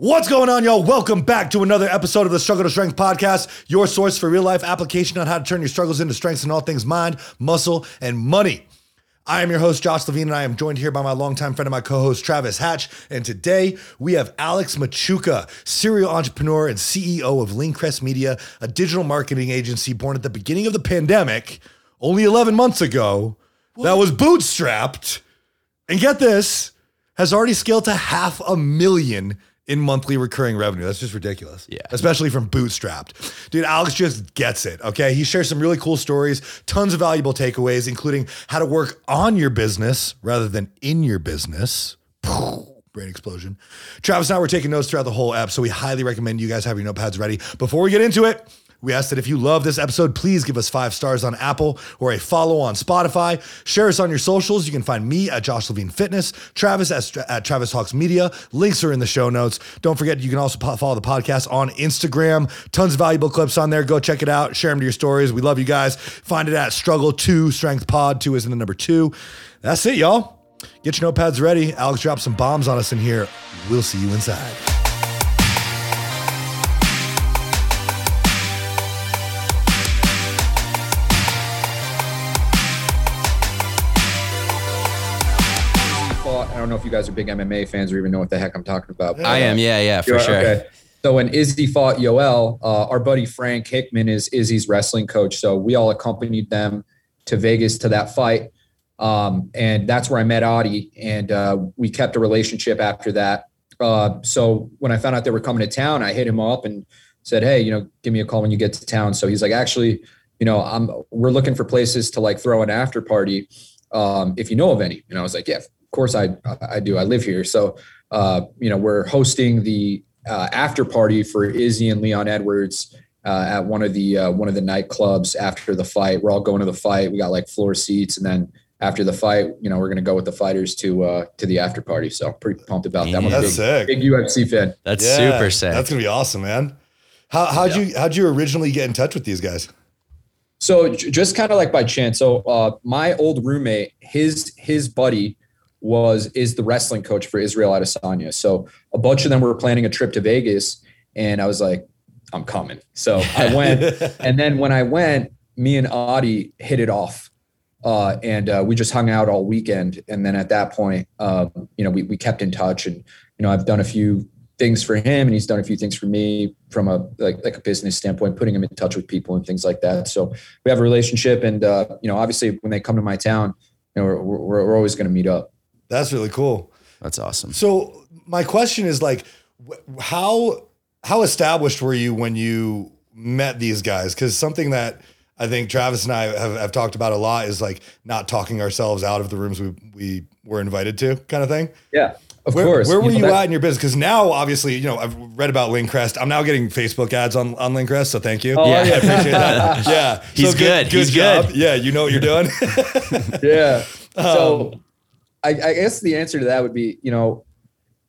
What's going on, y'all? Welcome back to another episode of the Struggle to Strength podcast, your source for real life application on how to turn your struggles into strengths in all things mind, muscle, and money. I am your host, Josh Levine, and I am joined here by my longtime friend and my co host, Travis Hatch. And today we have Alex Machuca, serial entrepreneur and CEO of Lyncrest Media, a digital marketing agency born at the beginning of the pandemic, only 11 months ago, that was bootstrapped. And get this, has already scaled to half a million in monthly recurring revenue. That's just ridiculous. Yeah. Especially from Bootstrapped. Dude, Alex just gets it. Okay. He shares some really cool stories, tons of valuable takeaways, including how to work on your business rather than in your business. Brain explosion. Travis and I were taking notes throughout the whole app, so we highly recommend you guys have your notepads ready. Before we get into it, we ask that if you love this episode, please give us five stars on Apple or a follow on Spotify. Share us on your socials. You can find me at Josh Levine Fitness, Travis at, at Travis Hawkes Media. Links are in the show notes. Don't forget, you can also po- follow the podcast on Instagram. Tons of valuable clips on there. Go check it out. Share them to your stories. We love you guys. Find it at Struggle 2 Strength Pod. 2 is in the number 2. That's it, y'all. Get your notepads ready. Alex dropped some bombs on us in here. We'll see you inside. Don't know if you guys are big MMA fans or even know what the heck I'm talking about. I am, yeah, yeah, for sure. Okay. So when Izzy fought Yoel, uh, our buddy Frank Hickman is Izzy's wrestling coach. So we all accompanied them to Vegas to that fight. Um, and that's where I met Adi, and uh, we kept a relationship after that. Uh, so when I found out they were coming to town, I hit him up and said, "Hey, you know, give me a call when you get to town." So he's like, "Actually, you know, I'm we're looking for places to like throw an after party, um, if you know of any." And I was like, "Yeah, of course I I do. I live here." So uh, you know, we're hosting the uh, after party for Izzy and Leon Edwards uh, at one of the uh, one of the nightclubs after the fight. We're all going to the fight. We got like floor seats, and then after the fight, you know, we're gonna go with the fighters to uh, to the after party. So pretty pumped about that. I'm That's big, sick. big UFC fan. That's Yeah, super sick. That's gonna be awesome, man. How how'd you how'd you originally get in touch with these guys? So j- just kind of like by chance. So uh, my old roommate, his his buddy was is the wrestling coach for Israel Adesanya. So a bunch of them were planning a trip to Vegas, and I was like, I'm coming. So I went, and then when I went, me and Adi hit it off. Uh, and uh, we just hung out all weekend. And then at that point, um, you know, we, we kept in touch and, you know, I've done a few things for him and he's done a few things for me from a, like, like a business standpoint, putting him in touch with people and things like that. So we have a relationship and, uh, you know, obviously when they come to my town, you know, we're, we're, we're always going to meet up. That's really cool. That's awesome. So my question is like, wh- how how established were you when you met these guys? Because something that I think Travis and I have, have talked about a lot is like not talking ourselves out of the rooms we we were invited to, kind of thing. Yeah, of where, course. Where were you, know, that- at in your business? Because now, obviously, you know, I've read about Lyncrest. I'm now getting Facebook ads on on Lyncrest, so thank you. Oh, Yeah. yeah. appreciate that. Yeah, He's good. He's good. Yeah, you know what you're doing. yeah. Um, So I, I guess the answer to that would be, you know,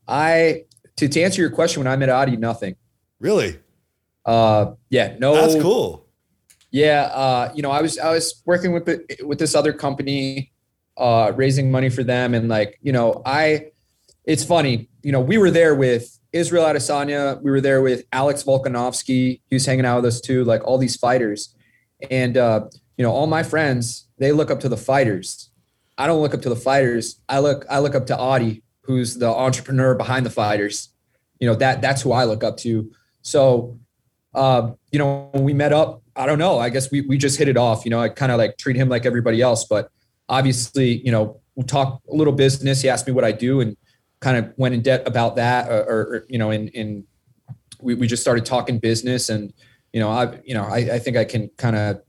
I to, to answer your question, when I met Adi, nothing. really, Uh, yeah, no. that's cool. Yeah, uh, you know, I was I was working with the, with this other company, uh, raising money for them, and like, you know, I. It's funny, you know, we were there with Israel Adesanya, we were there with Alex Volkanovski, he was hanging out with us too, like all these fighters, and uh, you know, all my friends they look up to the fighters. I don't look up to the fighters. I look I look up to Adi, who's the entrepreneur behind the fighters. You know that that's who I look up to. So, uh, you know, when we met up, I don't know. I guess we we just hit it off. You know, I kind of like treat him like everybody else, but obviously, you know, we talk a little business. He asked me what I do and kind of went in debt about that, or, or you know, in in we, we just started talking business, and you know, I you know, I, I think I can kind of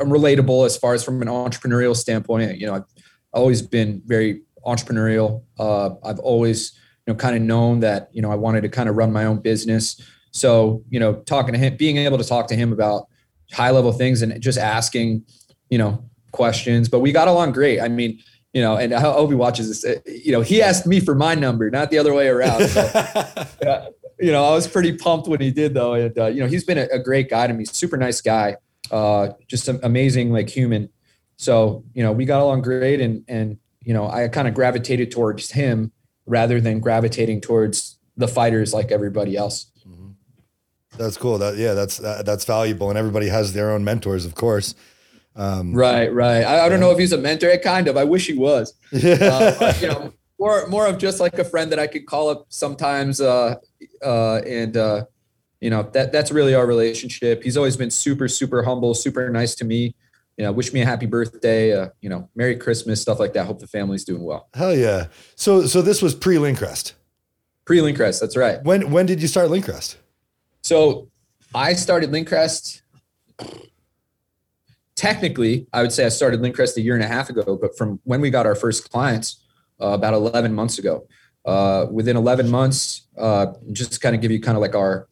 I'm relatable as far as from an entrepreneurial standpoint. You know, I've always been very entrepreneurial. Uh, I've always you know kind of known that you know I wanted to kind of run my own business. So you know, talking to him, being able to talk to him about high level things and just asking, you know, questions. But we got along great. I mean, you know, and I hope he watches this. uh, You know, he asked me for my number, not the other way around. So, uh, you know, I was pretty pumped when he did though. And, uh, you know, he's been a, a great guy to me, super nice guy, uh, just an amazing, like human. So, you know, we got along great and, and, you know, I kind of gravitated towards him rather than gravitating towards the fighters like everybody else. That's cool. That yeah, that's that, that's valuable, and everybody has their own mentors, of course. Um, Right, right. I, I don't know if he's a mentor. Kind of. I wish he was. Uh, but, you know, more more of just like a friend that I could call up sometimes. Uh, uh, and uh, you know that that's really our relationship. He's always been super super humble, super nice to me. You know, wish me a happy birthday. Uh, you know, Merry Christmas, stuff like that. Hope the family's doing well. Hell yeah. So so this was pre Lyncrest. Pre Lyncrest, that's right. When when did you start Lyncrest? So I started Lyncrest. Technically, I would say I started Lyncrest a year and a half ago, but from when we got our first clients, uh, about 11 months ago. Uh, within 11 months, uh, just kind of give you kind of like our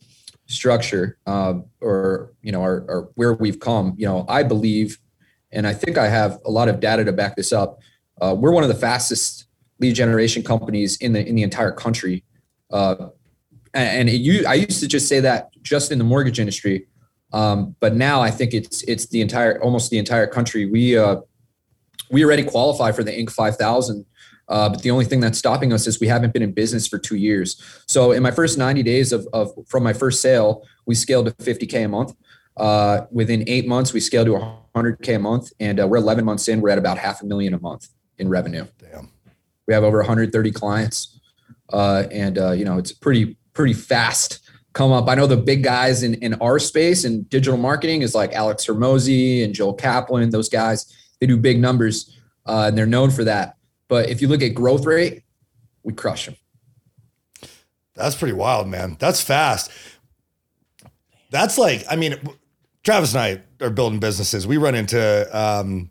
structure um, or you know our, our where we've come. You know, I believe, and I think I have a lot of data to back this up. Uh, we're one of the fastest lead generation companies in the in the entire country. Uh, and it, you, I used to just say that just in the mortgage industry, um, but now I think it's it's the entire almost the entire country. We uh, we already qualify for the Inc. 5000, uh, but the only thing that's stopping us is we haven't been in business for two years. So in my first 90 days of, of from my first sale, we scaled to 50k a month. Uh, within eight months, we scaled to 100k a month, and uh, we're 11 months in. We're at about half a million a month in revenue. Damn. We have over 130 clients, uh, and uh, you know it's pretty pretty fast come up. I know the big guys in, in our space and digital marketing is like Alex Hormozi and Joel Kaplan. Those guys, they do big numbers uh, and they're known for that. But if you look at growth rate, we crush them. That's pretty wild, man. That's fast. That's like, I mean, Travis and I are building businesses. We run into um,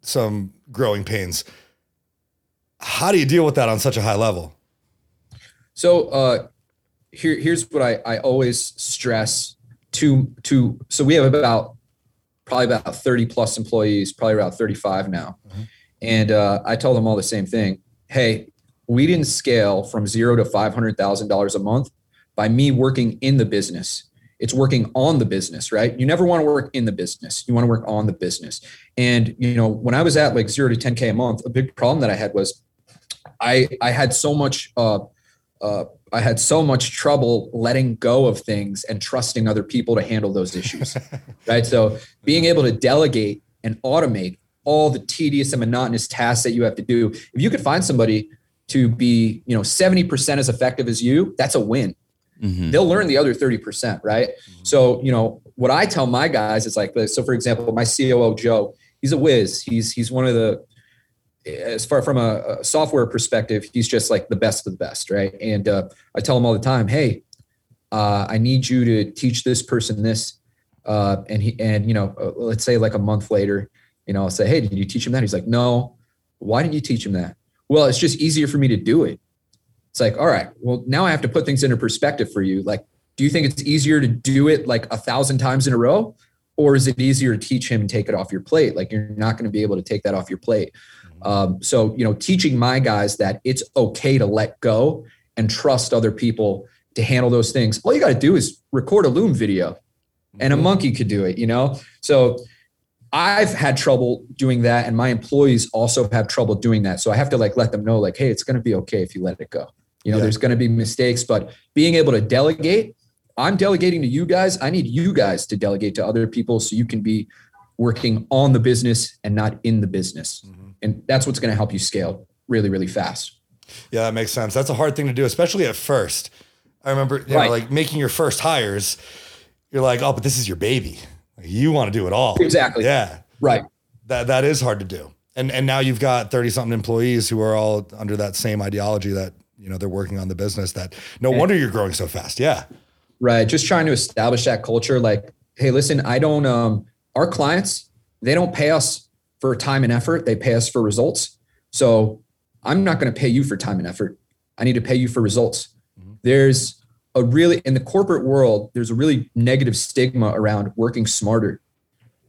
some growing pains. How do you deal with that on such a high level? So uh, here, here's what I, I always stress to to so we have about probably about 30 plus employees, probably about 35 now. Mm-hmm. And uh, I tell them all the same thing. Hey, we didn't scale from zero to $500,000 a month by me working in the business. It's working on the business, right? You never want to work in the business. You want to work on the business. And, you know, when I was at like zero to 10K a month, a big problem that I had was I, I had so much, uh, uh, I had so much trouble letting go of things and trusting other people to handle those issues. right. So being able to delegate and automate all the tedious and monotonous tasks that you have to do. If you could find somebody to be, you know, 70% as effective as you, that's a win. Mm-hmm. They'll learn the other 30%, right? Mm-hmm. So, you know, what I tell my guys is like So, for example, my COO Joe, he's a whiz. He's he's one of the as far from a, a software perspective, he's just like the best of the best, right? And uh, I tell him all the time, hey, uh, I need you to teach this person this, uh, and he and you know, uh, let's say like a month later, you know, I'll say, Hey, did you teach him that? He's like, No. Why didn't you teach him that? Well, it's just easier for me to do it. It's like, all right, well, now I have to put things into perspective for you. Like, do you think it's easier to do it like a thousand times in a row? Or is it easier to teach him and take it off your plate? Like, you're not going to be able to take that off your plate. Mm-hmm. Um, so, you know, teaching my guys that it's okay to let go and trust other people to handle those things. All you got to do is record a Loom video and a mm-hmm. monkey could do it, you know? So, I've had trouble doing that, and my employees also have trouble doing that. So I have to like let them know, like, hey, it's going to be okay if you let it go. You know, yeah. there's going to be mistakes, but being able to delegate, I'm delegating to you guys. I need you guys to delegate to other people so you can be working on the business and not in the business. Mm-hmm. And that's what's going to help you scale really, really fast. Yeah, that makes sense. That's a hard thing to do, especially at first. I remember, you right. know, like making your first hires, you're like, oh, but this is your baby. You want to do it all. Exactly. Yeah. Right. That that is hard to do. And and now you've got 30 something employees who are all under that same ideology that, you know, they're working on the business that no and, wonder you're growing so fast. Yeah. Right. Just trying to establish that culture like, hey, listen, I don't um our clients, they don't pay us for time and effort. They pay us for results. So I'm not going to pay you for time and effort. I need to pay you for results. Mm-hmm. There's a really in the corporate world there's a really negative stigma around working smarter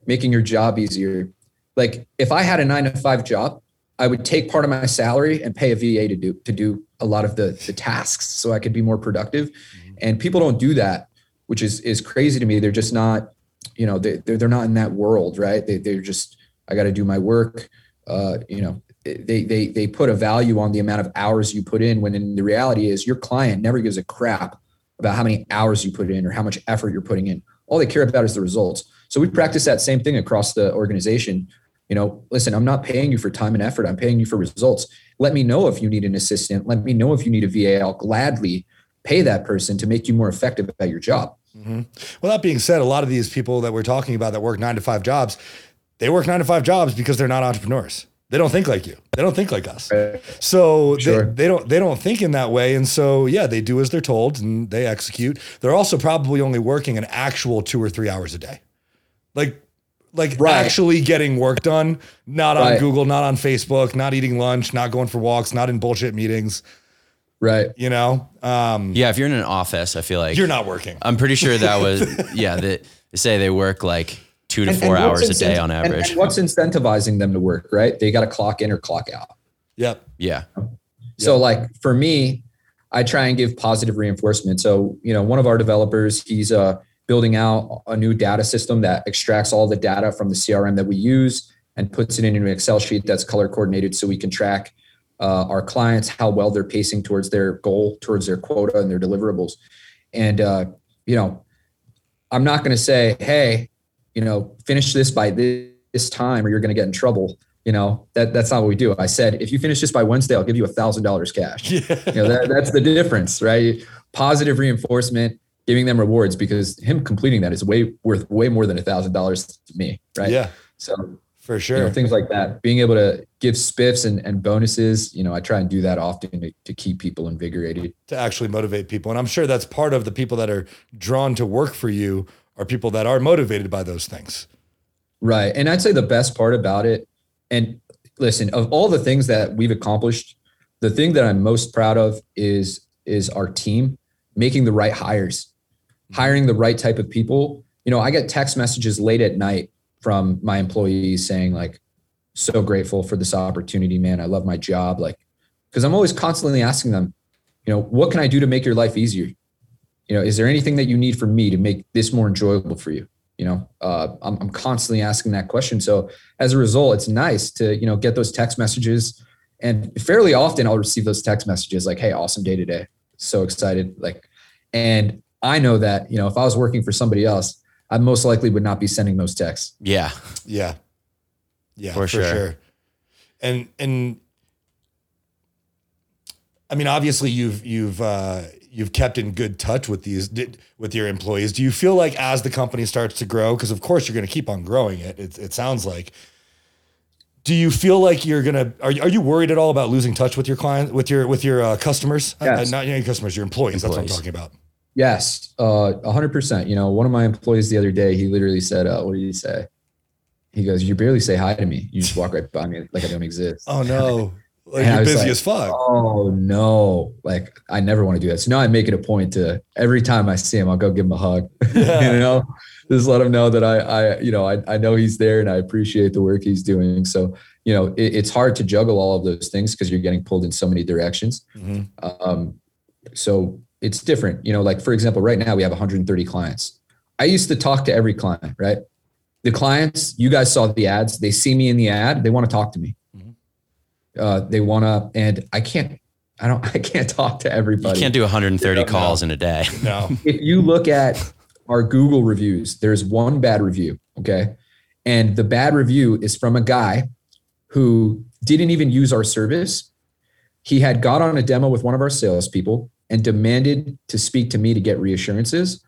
making your job easier like if i had a 9 to 5 job i would take part of my salary and pay a va to do to do a lot of the the tasks so i could be more productive. Mm-hmm. and people don't do that which is is crazy to me. They're just not you know they, they're, they're not in that world right? They, they're just i got to do my work. Uh, you know they they they put a value on the amount of hours you put in when in the reality is your client never gives a crap about how many hours you put in or how much effort you're putting in. All they care about is the results. So we practice that same thing across the organization you know listen i'm not paying you for time and effort i'm paying you for results let me know if you need an assistant let me know if you need a va i'll gladly pay that person to make you more effective at your job mm-hmm. well that being said a lot of these people that we're talking about that work nine to five jobs they work nine to five jobs because they're not entrepreneurs they don't think like you. They don't think like us. So sure. they, they, don't they don't think in that way. And so yeah, they do as they're told and they execute. They're also probably only working an actual two or three hours a day. Like like right. actually getting work done, not on right. Google, not on Facebook, not eating lunch, not going for walks, not in bullshit meetings. Right. You know? Um, yeah, if you're in an office, I feel like you're not working. I'm pretty sure that was yeah, they say they work like two to and, four and hours a day on average. And, and what's incentivizing them to work, right? They got to clock in or clock out. Yep. Yeah. So yep. like for me, I try and give positive reinforcement. So, you know, one of our developers, he's uh, building out a new data system that extracts all the data from the CRM that we use and puts it into an Excel sheet that's color coordinated so we can track uh, our clients, how well they're pacing towards their goal, towards their quota and their deliverables. And, uh, you know, I'm not going to say, hey, you know, finish this by this time or you're going to get in trouble. You know, that that's not what we do. I said, if you finish this by Wednesday, I'll give you a thousand dollars cash. Yeah. You know, that, that's the difference, right? Positive reinforcement, giving them rewards because him completing that is way worth way more than a thousand dollars to me. Right. Yeah. So for sure. You know, things like that. Being able to give spiffs and, and bonuses, you know, I try and do that often to, to keep people invigorated. To actually motivate people. And I'm sure that's part of the people that are drawn to work for you are people that are motivated by those things. Right. And I'd say the best part about it, and listen, of all the things that we've accomplished, the thing that I'm most proud of is is our team making the right hires, hiring the right type of people. You know, I get text messages late at night from my employees saying like, so grateful for this opportunity, man. I love my job. Like, because I'm always constantly asking them, you know, what can I do to make your life easier? you know is there anything that you need from me to make this more enjoyable for you you know uh, I'm, I'm constantly asking that question so as a result it's nice to you know get those text messages and fairly often i'll receive those text messages like hey awesome day today so excited like and i know that you know if i was working for somebody else i most likely would not be sending those texts yeah yeah yeah for, for sure. sure and and i mean obviously you've you've uh you've kept in good touch with these with your employees. Do you feel like as the company starts to grow, because of course you're going to keep on growing it. It, it sounds like. Do you feel like you're gonna? Are you, are you worried at all about losing touch with your client, with your with your uh, customers? Yes. Uh, not your customers, your employees. employees. That's what I'm talking about. Yes, uh, hundred percent. You know, one of my employees the other day, he literally said, uh, "What did he say?" He goes, "You barely say hi to me. You just walk right by me like I don't exist." Oh no. Like you're busy like, as fuck. Oh no. Like I never want to do that. So now I make it a point to every time I see him, I'll go give him a hug. Yeah. you know, just let him know that I, I, you know, I, I know he's there and I appreciate the work he's doing. So, you know, it, it's hard to juggle all of those things because you're getting pulled in so many directions. Mm-hmm. Um, so it's different. You know, like for example, right now we have 130 clients. I used to talk to every client, right? The clients, you guys saw the ads, they see me in the ad, they want to talk to me uh, they want to, and I can't, I don't, I can't talk to everybody. You can't do 130 calls in a day. No. if you look at our Google reviews, there's one bad review. Okay. And the bad review is from a guy who didn't even use our service. He had got on a demo with one of our salespeople and demanded to speak to me to get reassurances.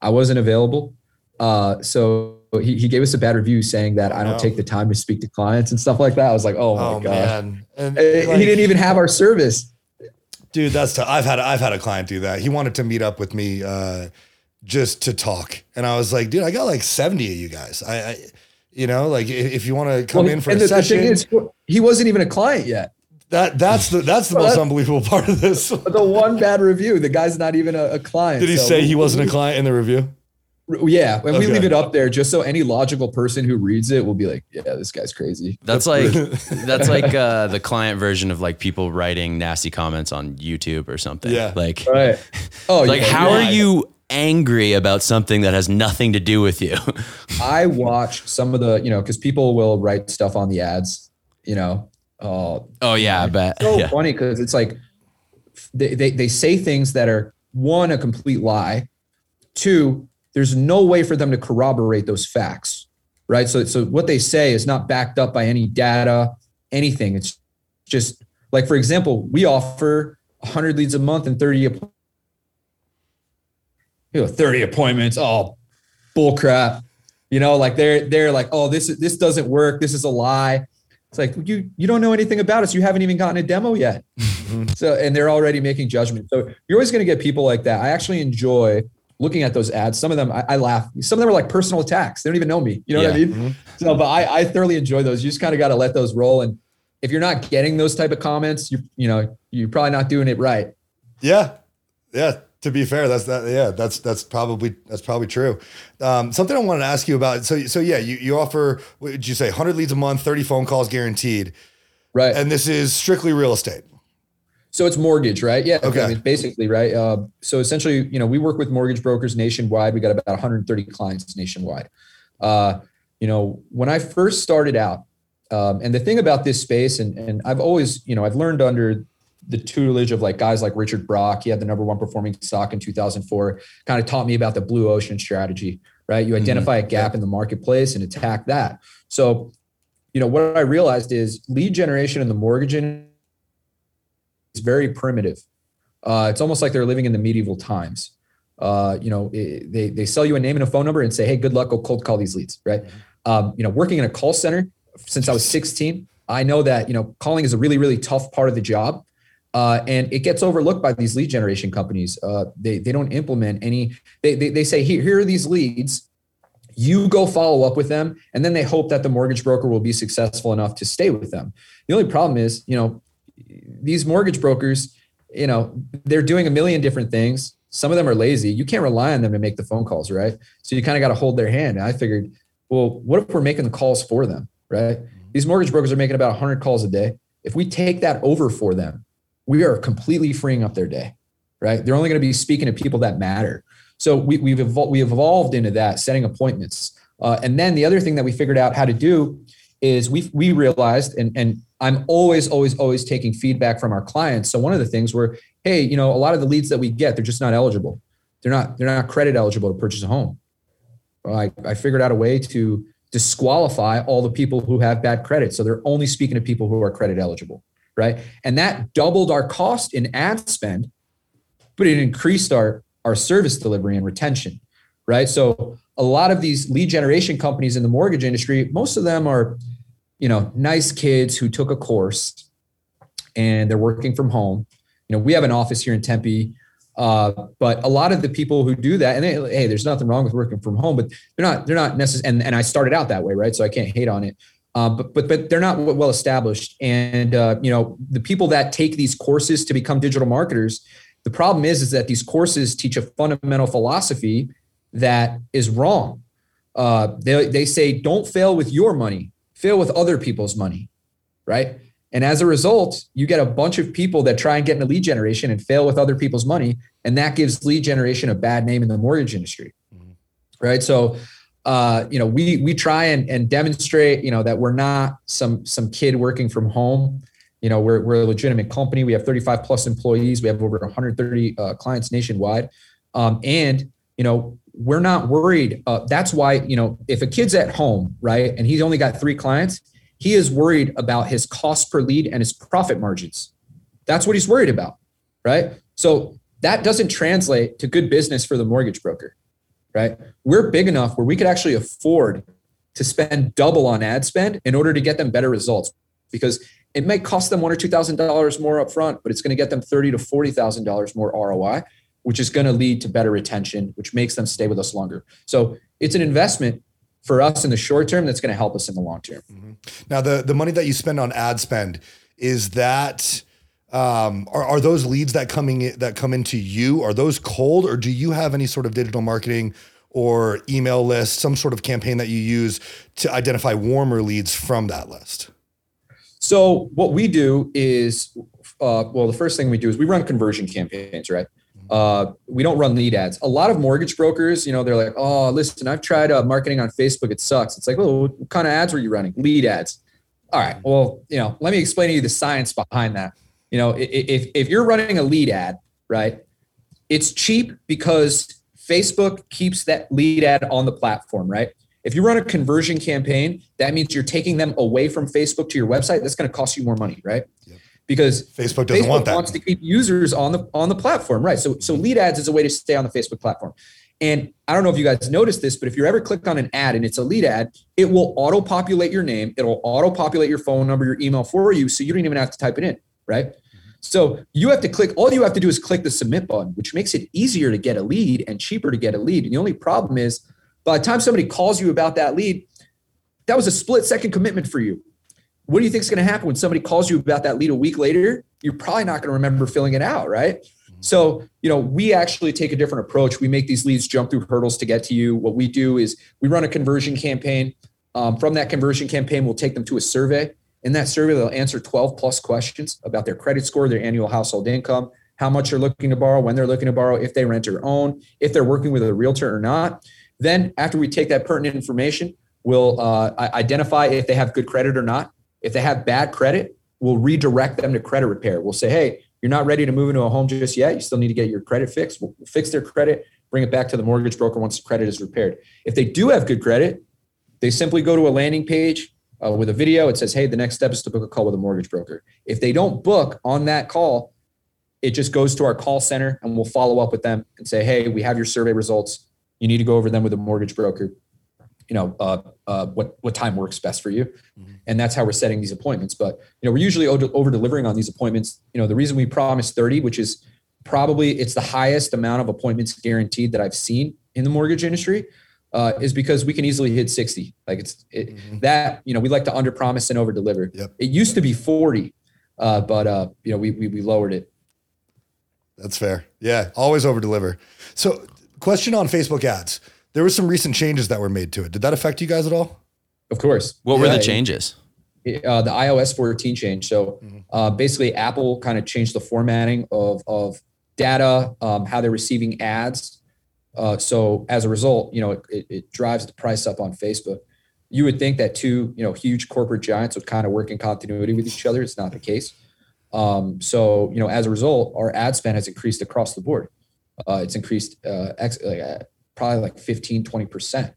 I wasn't available. Uh, so he, he gave us a bad review saying that I don't take the time to speak to clients and stuff like that. I was like, oh my oh, god, and, like, he didn't even have our service. Dude, that's tough. I've had I've had a client do that. He wanted to meet up with me uh, just to talk, and I was like, dude, I got like seventy of you guys. I, I you know, like if you want to come well, in for a the, session, the is, he wasn't even a client yet. That that's the that's the well, most that's, unbelievable part of this. the one bad review, the guy's not even a, a client. Did he so say he wasn't a client in the review? Yeah, and okay. we leave it up there just so any logical person who reads it will be like, "Yeah, this guy's crazy." That's like that's like uh, the client version of like people writing nasty comments on YouTube or something. Yeah, like right. Oh, like yeah, how yeah. are you angry about something that has nothing to do with you? I watch some of the, you know, because people will write stuff on the ads, you know, uh, Oh yeah, I bet. so Yeah. funny because it's like they, they they say things that are one a complete lie, two there's no way for them to corroborate those facts, right? So so what they say is not backed up by any data, anything. It's just like for example, we offer 100 leads a month and 30 app- you know 30 appointments. Oh, bull crap. You know, like they're they're like, oh, this this doesn't work. This is a lie. It's like you you don't know anything about us. You haven't even gotten a demo yet. Mm-hmm. so and they're already making judgments. So you're always going to get people like that. I actually enjoy looking at those ads. Some of them I, I laugh. Some of them are like personal attacks. They don't even know me. You know what I Yeah. mean? Mm-hmm. So, but I, I thoroughly enjoy those. You just kind of got to let those roll. And if you're not getting those type of comments, you you know you're probably not doing it right. Yeah, yeah. To be fair, that's that. Yeah, that's that's probably that's probably true. Um, something I wanted to ask you about. So so yeah, you you offer. What did you say? Hundred leads a month, thirty phone calls guaranteed, Right. and this is strictly real estate. So it's mortgage, right? Yeah. Okay. I mean, basically, right. Uh, so essentially, you know, we work with mortgage brokers nationwide. We got about 130 clients nationwide. Uh, you know, when I first started out, um, and the thing about this space, and and I've always, you know, I've learned under the tutelage of like guys like Richard Brock. He had the number one performing stock in 2004. Kind of taught me about the blue ocean strategy, right? You identify a gap in the marketplace and attack that. So, you know, what I realized is lead generation in the mortgage industry is very primitive. Uh, it's almost like they're living in the medieval times. Uh, you know, it- they they sell you a name and a phone number and say, "Hey, good luck, go cold call these leads." Right? Um, you know, working in a call center since I was 16, I know that you know calling is a really really tough part of the job, uh, and it gets overlooked by these lead generation companies. Uh, they they don't implement any. They they, they say, "Here here are these leads." You go follow up with them, and then they hope that the mortgage broker will be successful enough to stay with them. The only problem is, you know, these mortgage brokers, you know, they're doing a million different things. Some of them are lazy. You can't rely on them to make the phone calls, right? So you kind of got to hold their hand. And I figured, well, what if we're making the calls for them, right? These mortgage brokers are making about 100 calls a day. If we take that over for them, we are completely freeing up their day, right? They're only going to be speaking to people that matter. So we, we've evol- we evolved into that, setting appointments. Uh, and then the other thing that we figured out how to do is we we realized, and and I'm always always always taking feedback from our clients. So one of the things were, hey, you know, a lot of the leads that we get, they're just not eligible. They're not they're not credit eligible to purchase a home. I I figured out a way to disqualify all the people who have bad credit. So they're only speaking to people who are credit eligible, right? And that doubled our cost in ad spend, but it increased our our service delivery and retention, right? So a lot of these lead generation companies in the mortgage industry, most of them are, you know, nice kids who took a course and they're working from home. You know, we have an office here in Tempe, uh, but a lot of the people who do that, and they, hey, there's nothing wrong with working from home, but they're not they're not necessary. And, and I started out that way, right? So I can't hate on it. Uh, but but but they're not well established, and uh, you know the people that take these courses to become digital marketers. The problem is is that these courses teach a fundamental philosophy that is wrong. Uh, they they say don't fail with your money, fail with other people's money, right? And as a result, you get a bunch of people that try and get into lead generation and fail with other people's money, and that gives lead generation a bad name in the mortgage industry, right? So, uh, you know, we we try and, and demonstrate, you know, that we're not some some kid working from home. You know, we're we're a legitimate company. We have 35 plus employees. We have over 130 uh, clients nationwide, um, and you know, we're not worried. Uh, that's why you know, if a kid's at home, right, and he's only got three clients, he is worried about his cost per lead and his profit margins. That's what he's worried about, right? So that doesn't translate to good business for the mortgage broker, right? We're big enough where we could actually afford to spend double on ad spend in order to get them better results because it may cost them one or two thousand dollars more upfront, but it's going to get them thirty to forty thousand dollars more ROI, which is going to lead to better retention, which makes them stay with us longer. So it's an investment for us in the short term that's going to help us in the long term. Mm-hmm. Now, the the money that you spend on ad spend is that um, are are those leads that coming in, that come into you? Are those cold, or do you have any sort of digital marketing or email list, some sort of campaign that you use to identify warmer leads from that list? So what we do is, uh, well, the first thing we do is we run conversion campaigns, right? Uh, we don't run lead ads. A lot of mortgage brokers, you know, they're like, "Oh, listen, I've tried uh, marketing on Facebook. It sucks." It's like, "Oh, what kind of ads were you running? Lead ads." All right. Well, you know, let me explain to you the science behind that. You know, if if you're running a lead ad, right? It's cheap because Facebook keeps that lead ad on the platform, right? If you run a conversion campaign, that means you're taking them away from Facebook to your website. That's going to cost you more money, right? Yep. Because Facebook doesn't Facebook want that. Wants to keep users on the on the platform, right? So so mm-hmm. lead ads is a way to stay on the Facebook platform. And I don't know if you guys noticed this, but if you ever click on an ad and it's a lead ad, it will auto populate your name, it'll auto populate your phone number, your email for you, so you don't even have to type it in, right? So you have to click, all you have to do is click the submit button, which makes it easier to get a lead and cheaper to get a lead. And the only problem is by the time somebody calls you about that lead, that was a split second commitment for you. What do you think is going to happen when somebody calls you about that lead a week later? You're probably not going to remember filling it out, right? So, you know, we actually take a different approach. We make these leads jump through hurdles to get to you. What we do is we run a conversion campaign. Um, from that conversion campaign, we'll take them to a survey. In that survey, they'll answer 12 plus questions about their credit score, their annual household income, how much they're looking to borrow, when they're looking to borrow, if they rent or own, if they're working with a realtor or not. Then, after we take that pertinent information, we'll uh, identify if they have good credit or not. If they have bad credit, we'll redirect them to credit repair. We'll say, hey, you're not ready to move into a home just yet. You still need to get your credit fixed. We'll fix their credit, bring it back to the mortgage broker once the credit is repaired. If they do have good credit, they simply go to a landing page uh, with a video. It says, hey, the next step is to book a call with a mortgage broker. If they don't book on that call, it just goes to our call center and we'll follow up with them and say, hey, we have your survey results. You need to go over them with a mortgage broker. You know, uh, uh, what what time works best for you, mm-hmm. and that's how we're setting these appointments. But you know, we're usually over delivering on these appointments. You know, the reason we promise thirty, which is probably it's the highest amount of appointments guaranteed that I've seen in the mortgage industry uh, is because we can easily hit 60. Like it's it, mm-hmm. that, you know, we like to under promise and over deliver. Yep. It used to be 40, uh, but, uh, you know, we, we, we lowered it. That's fair. Yeah. Always over deliver. So question on Facebook ads. There were some recent changes that were made to it. Did that affect you guys at all? Of course. What yeah, were the changes? Uh, the iOS 14 change. So mm-hmm. uh, basically, Apple kind of changed the formatting of, of data, um, how they're receiving ads. Uh, so as a result, you know, it, it, drives the price up on Facebook. You would think that two, you know, huge corporate giants would kind of work in continuity with each other. It's not the case. Um, so, you know, as a result, our ad spend has increased across the board. Uh, it's increased uh, ex- uh, probably like 15, 20%.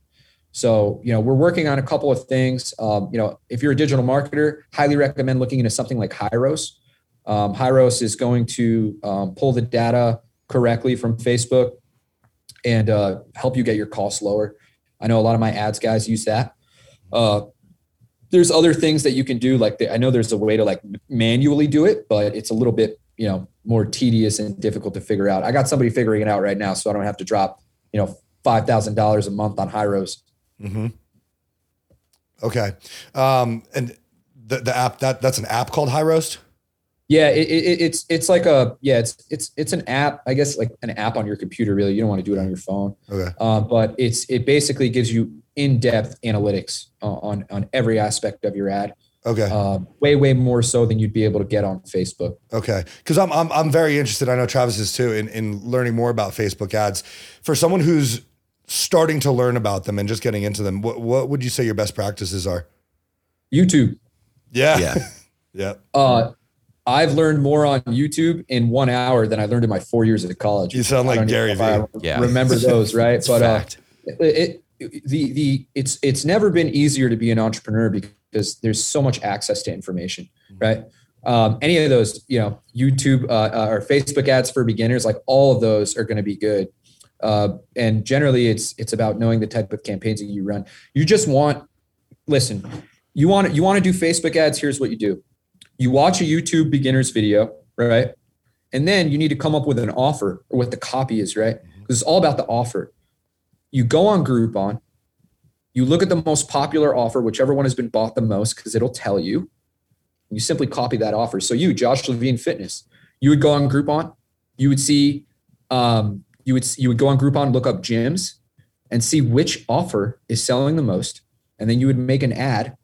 So, you know, we're working on a couple of things. Um, you know, if you're a digital marketer, highly recommend looking into something like Hyros. Um, Hyros is going to um, pull the data correctly from Facebook and uh, help you get your costs lower. I know a lot of my ads guys use that. Uh, there's other things that you can do. Like the, I know there's a way to like manually do it, but it's a little bit you know more tedious and difficult to figure out. I got somebody figuring it out right now, so I don't have to drop you know five thousand dollars a month on Hyros. Mm-hmm. Okay, um, and the the app that that's an app called Hyros. Yeah, it, it, it's it's like a yeah, it's it's it's an app. I guess like an app on your computer. Really, you don't want to do it on your phone. Okay. Uh, but it's it basically gives you in depth analytics on on every aspect of your ad. Okay. Uh, way way more so than you'd be able to get on Facebook. Okay, because I'm I'm I'm very interested. I know Travis is too in in learning more about Facebook ads. For someone who's starting to learn about them and just getting into them, what what would you say your best practices are? YouTube. Yeah. Yeah. yeah. Uh, I've learned more on YouTube in one hour than I learned in my four years of college. You sound like Gary Vee. Yeah. Remember those, right? but uh, it, it, the the it's it's never been easier to be an entrepreneur because there's so much access to information, mm-hmm. right? Um, any of those, you know, YouTube uh, uh, or Facebook ads for beginners, like all of those are going to be good. Uh, and generally, it's it's about knowing the type of campaigns that you run. You just want, listen, you want you want to do Facebook ads. Here's what you do you watch a YouTube beginner's video, right? And then you need to come up with an offer or what the copy is, right? Because mm-hmm. it's all about the offer. You go on Groupon, you look at the most popular offer, whichever one has been bought the most, because it'll tell you. You simply copy that offer. So you, Josh Levine Fitness, you would go on Groupon, you would see, um, you would you would go on Groupon, look up gyms, and see which offer is selling the most, and then you would make an ad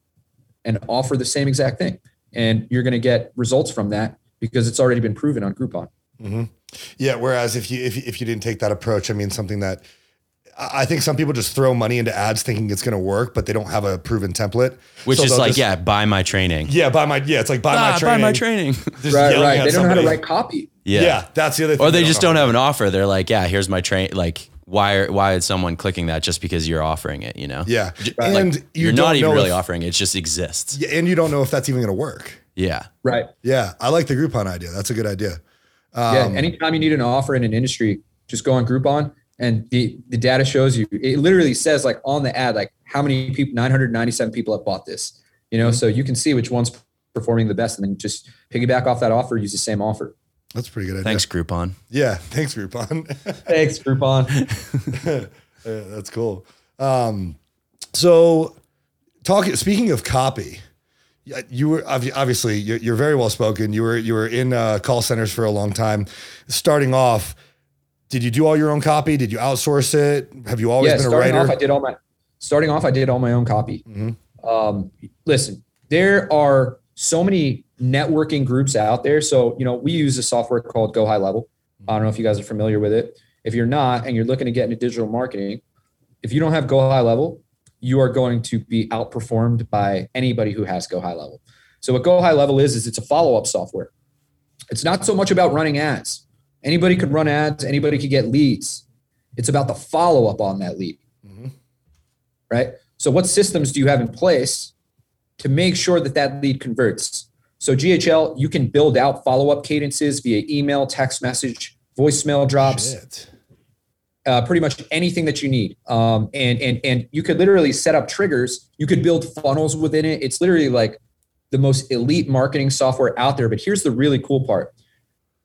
and offer the same exact thing and you're going to get results from that because it's already been proven on Groupon. Mm-hmm. Yeah. Whereas if you, if if you didn't take that approach, I mean something that I I think some people just throw money into ads thinking it's going to work, but they don't have a proven template. Which So is like, just- yeah, buy my training. yeah, buy my yeah. It's like buy Ah, my training. buy my training. Just right, right. They don't know how to write copy. Yeah. yeah. that's the other. thing Or they just know don't have an offer. They're like, yeah, here's my train. Like, why are, why is someone clicking that just because you're offering it? You know? Yeah, J- and like, you you're don't even really if- offering it. It just exists. Yeah, and you don't know if that's even going to work. Yeah. Right. Yeah, I like the Groupon idea. That's a good idea. yeah. Um, Anytime you need an offer in an industry, just go on Groupon and the, the data shows you, it literally says like on the ad, like how many people, 997 people have bought this, you know, so you can see which one's performing the best and then just piggyback off that offer, use the same offer. That's a pretty good idea. Thanks, Groupon. Yeah, thanks Groupon. Thanks, Groupon. Yeah, that's cool. Um, so, talking. Speaking of copy, you were obviously you're, you're very well spoken. You were you were in uh, call centers for a long time. Starting off, did you do all your own copy? Did you outsource it? Have you always yeah, been a starting writer? off, I did all my starting off, I did all my own copy. Mhm. Um, listen, there are so many networking groups out there. So, you know, we use a software called Go High Level. I don't know if you guys are familiar with it. If you're not and you're looking to get into digital marketing, if you don't have Go High Level, you are going to be outperformed by anybody who has Go High Level. So what Go High Level is is it's a follow-up software. It's not so much about running ads. Anybody could run ads, anybody could get leads. It's about the follow-up on that lead Mhm. right? So, what systems do you have in place to make sure that that lead converts? So, GHL, you can build out follow up cadences via email, text message, voicemail drops, Shit. uh, pretty much anything that you need. Um, and and and you could literally set up triggers. You could build funnels within it. It's literally like the most elite marketing software out there. But here's the really cool part: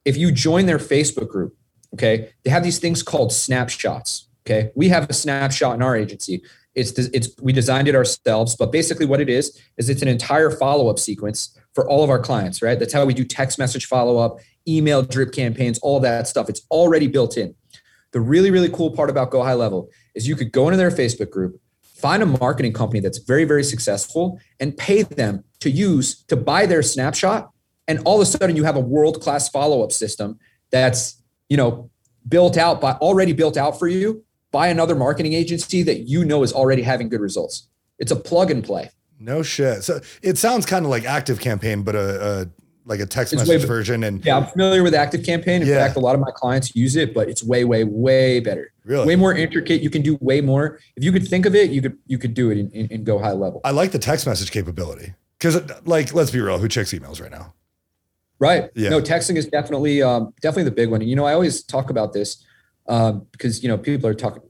if you join their Facebook group, okay, they have these things called snapshots. Okay, we have a snapshot in our agency. It's it's we designed it ourselves, but basically what it is is it's an entire follow up sequence for all of our clients. Right, that's how we do text message follow up, email drip campaigns, all that stuff. It's already built in. The really, really cool part about Go High Level is you could go into their Facebook group, find a marketing company that's very, very successful, and pay them to use to buy their snapshot. And all of a sudden, you have a world class follow up system that's you know built out by already built out for you by another marketing agency that you know is already having good results. It's a plug and play. No shit. So it sounds kind of like Active Campaign, but a, a like a text It's message b- version. And Yeah, I'm familiar with Active Campaign. In Yeah. fact, a lot of my clients use it, but it's way, way, way better. really, Way more intricate. You can do way more. If you could think of it, you could you could do it and, Go High Level. I like the text message capability because, like, let's be real, who checks emails right now? Right. Yeah. No, texting is definitely um, definitely the big one. And you know, I always talk about this um, because you know people are talking,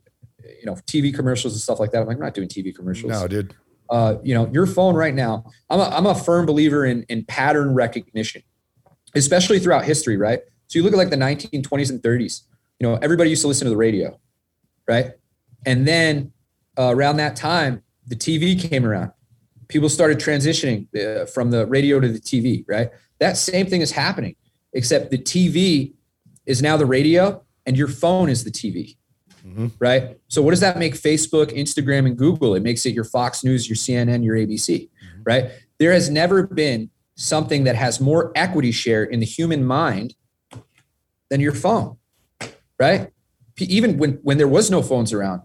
you know, TV commercials and stuff like that. I'm like, I'm not doing TV commercials. No, dude. Uh, you know, your phone right now. I'm a, I'm a firm believer in in pattern recognition, especially throughout history. Right. So you look at like the 1920s and 30s. You know, everybody used to listen to the radio, right? And then uh, around that time, the TV came around. People started transitioning uh, from the radio to the TV, right? That same thing is happening, except the TV is now the radio and your phone is the TV, Mhm. right? So, what does that make Facebook, Instagram, and Google? It makes it your Fox News, your CNN, your ABC, right? There has never been something that has more equity share in the human mind than your phone, right? Even when, when there was no phones around,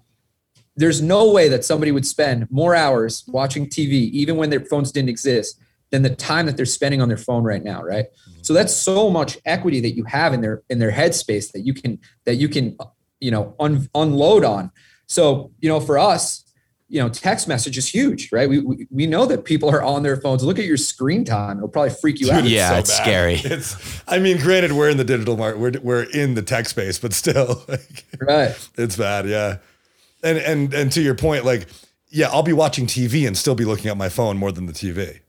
there's no way that somebody would spend more hours watching TV, even when their phones didn't exist, than the time that they're spending on their phone right now, right? So that's so much equity that you have in their in their headspace that you can that you can you know un, unload on. So you know, for us, you know, text message is huge, right? We, we we know that people are on their phones. Look at your screen time; it'll probably freak you out. Dude, Yeah, so it's scary. It's, I mean, granted, we're in the digital market, we're, we're in the tech space, but still, like, Right. it's bad. Yeah. And, and, and to your point, like, yeah, I'll be watching TV and still be looking at my phone more than the TV.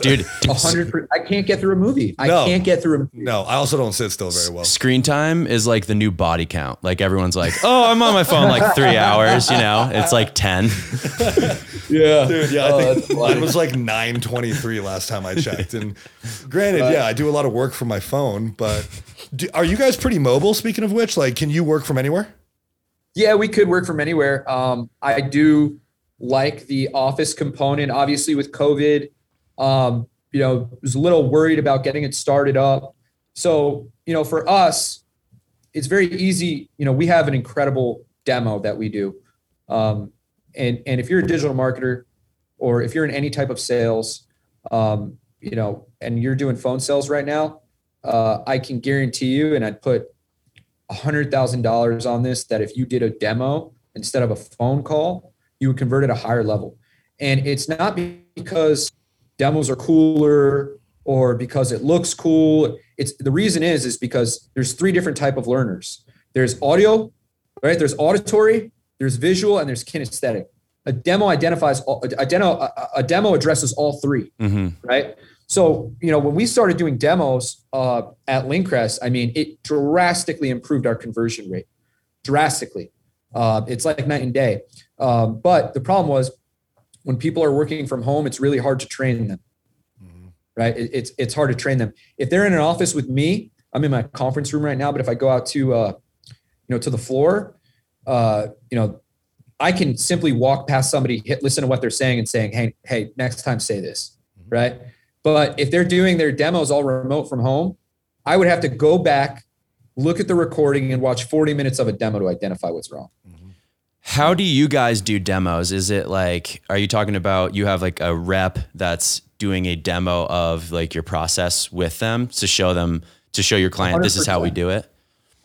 Dude, hundred. per- I can't get through a movie. I No. can't get through a movie. No, I also don't sit still very well. screen time is like the new body count. Like everyone's like, oh, I'm on my phone like three hours, you know? It's like 10. Yeah, Dude, yeah, Oh, I think funny. mine was like 923 last time I checked. And granted, yeah, I do a lot of work from my phone, but do, are you guys pretty mobile? Speaking of which, like, can you work from anywhere? Yeah, we could work from anywhere. Um, I do like the office component. Obviously, with COVID, um, you know, was a little worried about getting it started up. So, you know, for us, it's very easy. You know, we have an incredible demo that we do. Um, and and if you're a digital marketer, or if you're in any type of sales, um, you know, and you're doing phone sales right now, uh, I can guarantee you, and I'd put a hundred thousand dollars on this that if you did a demo instead of a phone call, you would convert at a higher level. And it's not because demos are cooler or because it looks cool. It's the reason is is because there's three different type of learners. There's audio, right? There's auditory, there's visual, and there's kinesthetic. A demo identifies all, a demo a, a demo addresses all 3 Mm-hmm. right? So, you know, when we started doing demos uh, at Lyncrest, I mean, it drastically improved our conversion rate. Drastically. Uh, it's like night and day. Um, but the problem was when people are working from home, it's really hard to train them, right? It, it's, it's hard to train them. If they're in an office with me, I'm in my conference room right now, but if I go out to, uh, you know, to the floor, uh, you know, I can simply walk past somebody, hit, listen to what they're saying and saying, Hey, Hey, next time say this, right? But if they're doing their demos all remote from home, I would have to go back, look at the recording, and watch 40 minutes of a demo to identify what's wrong. How do you guys do demos? Is it like, are you talking about you have like a rep that's doing a demo of like your process with them to show them, to show your client, this is how we do it?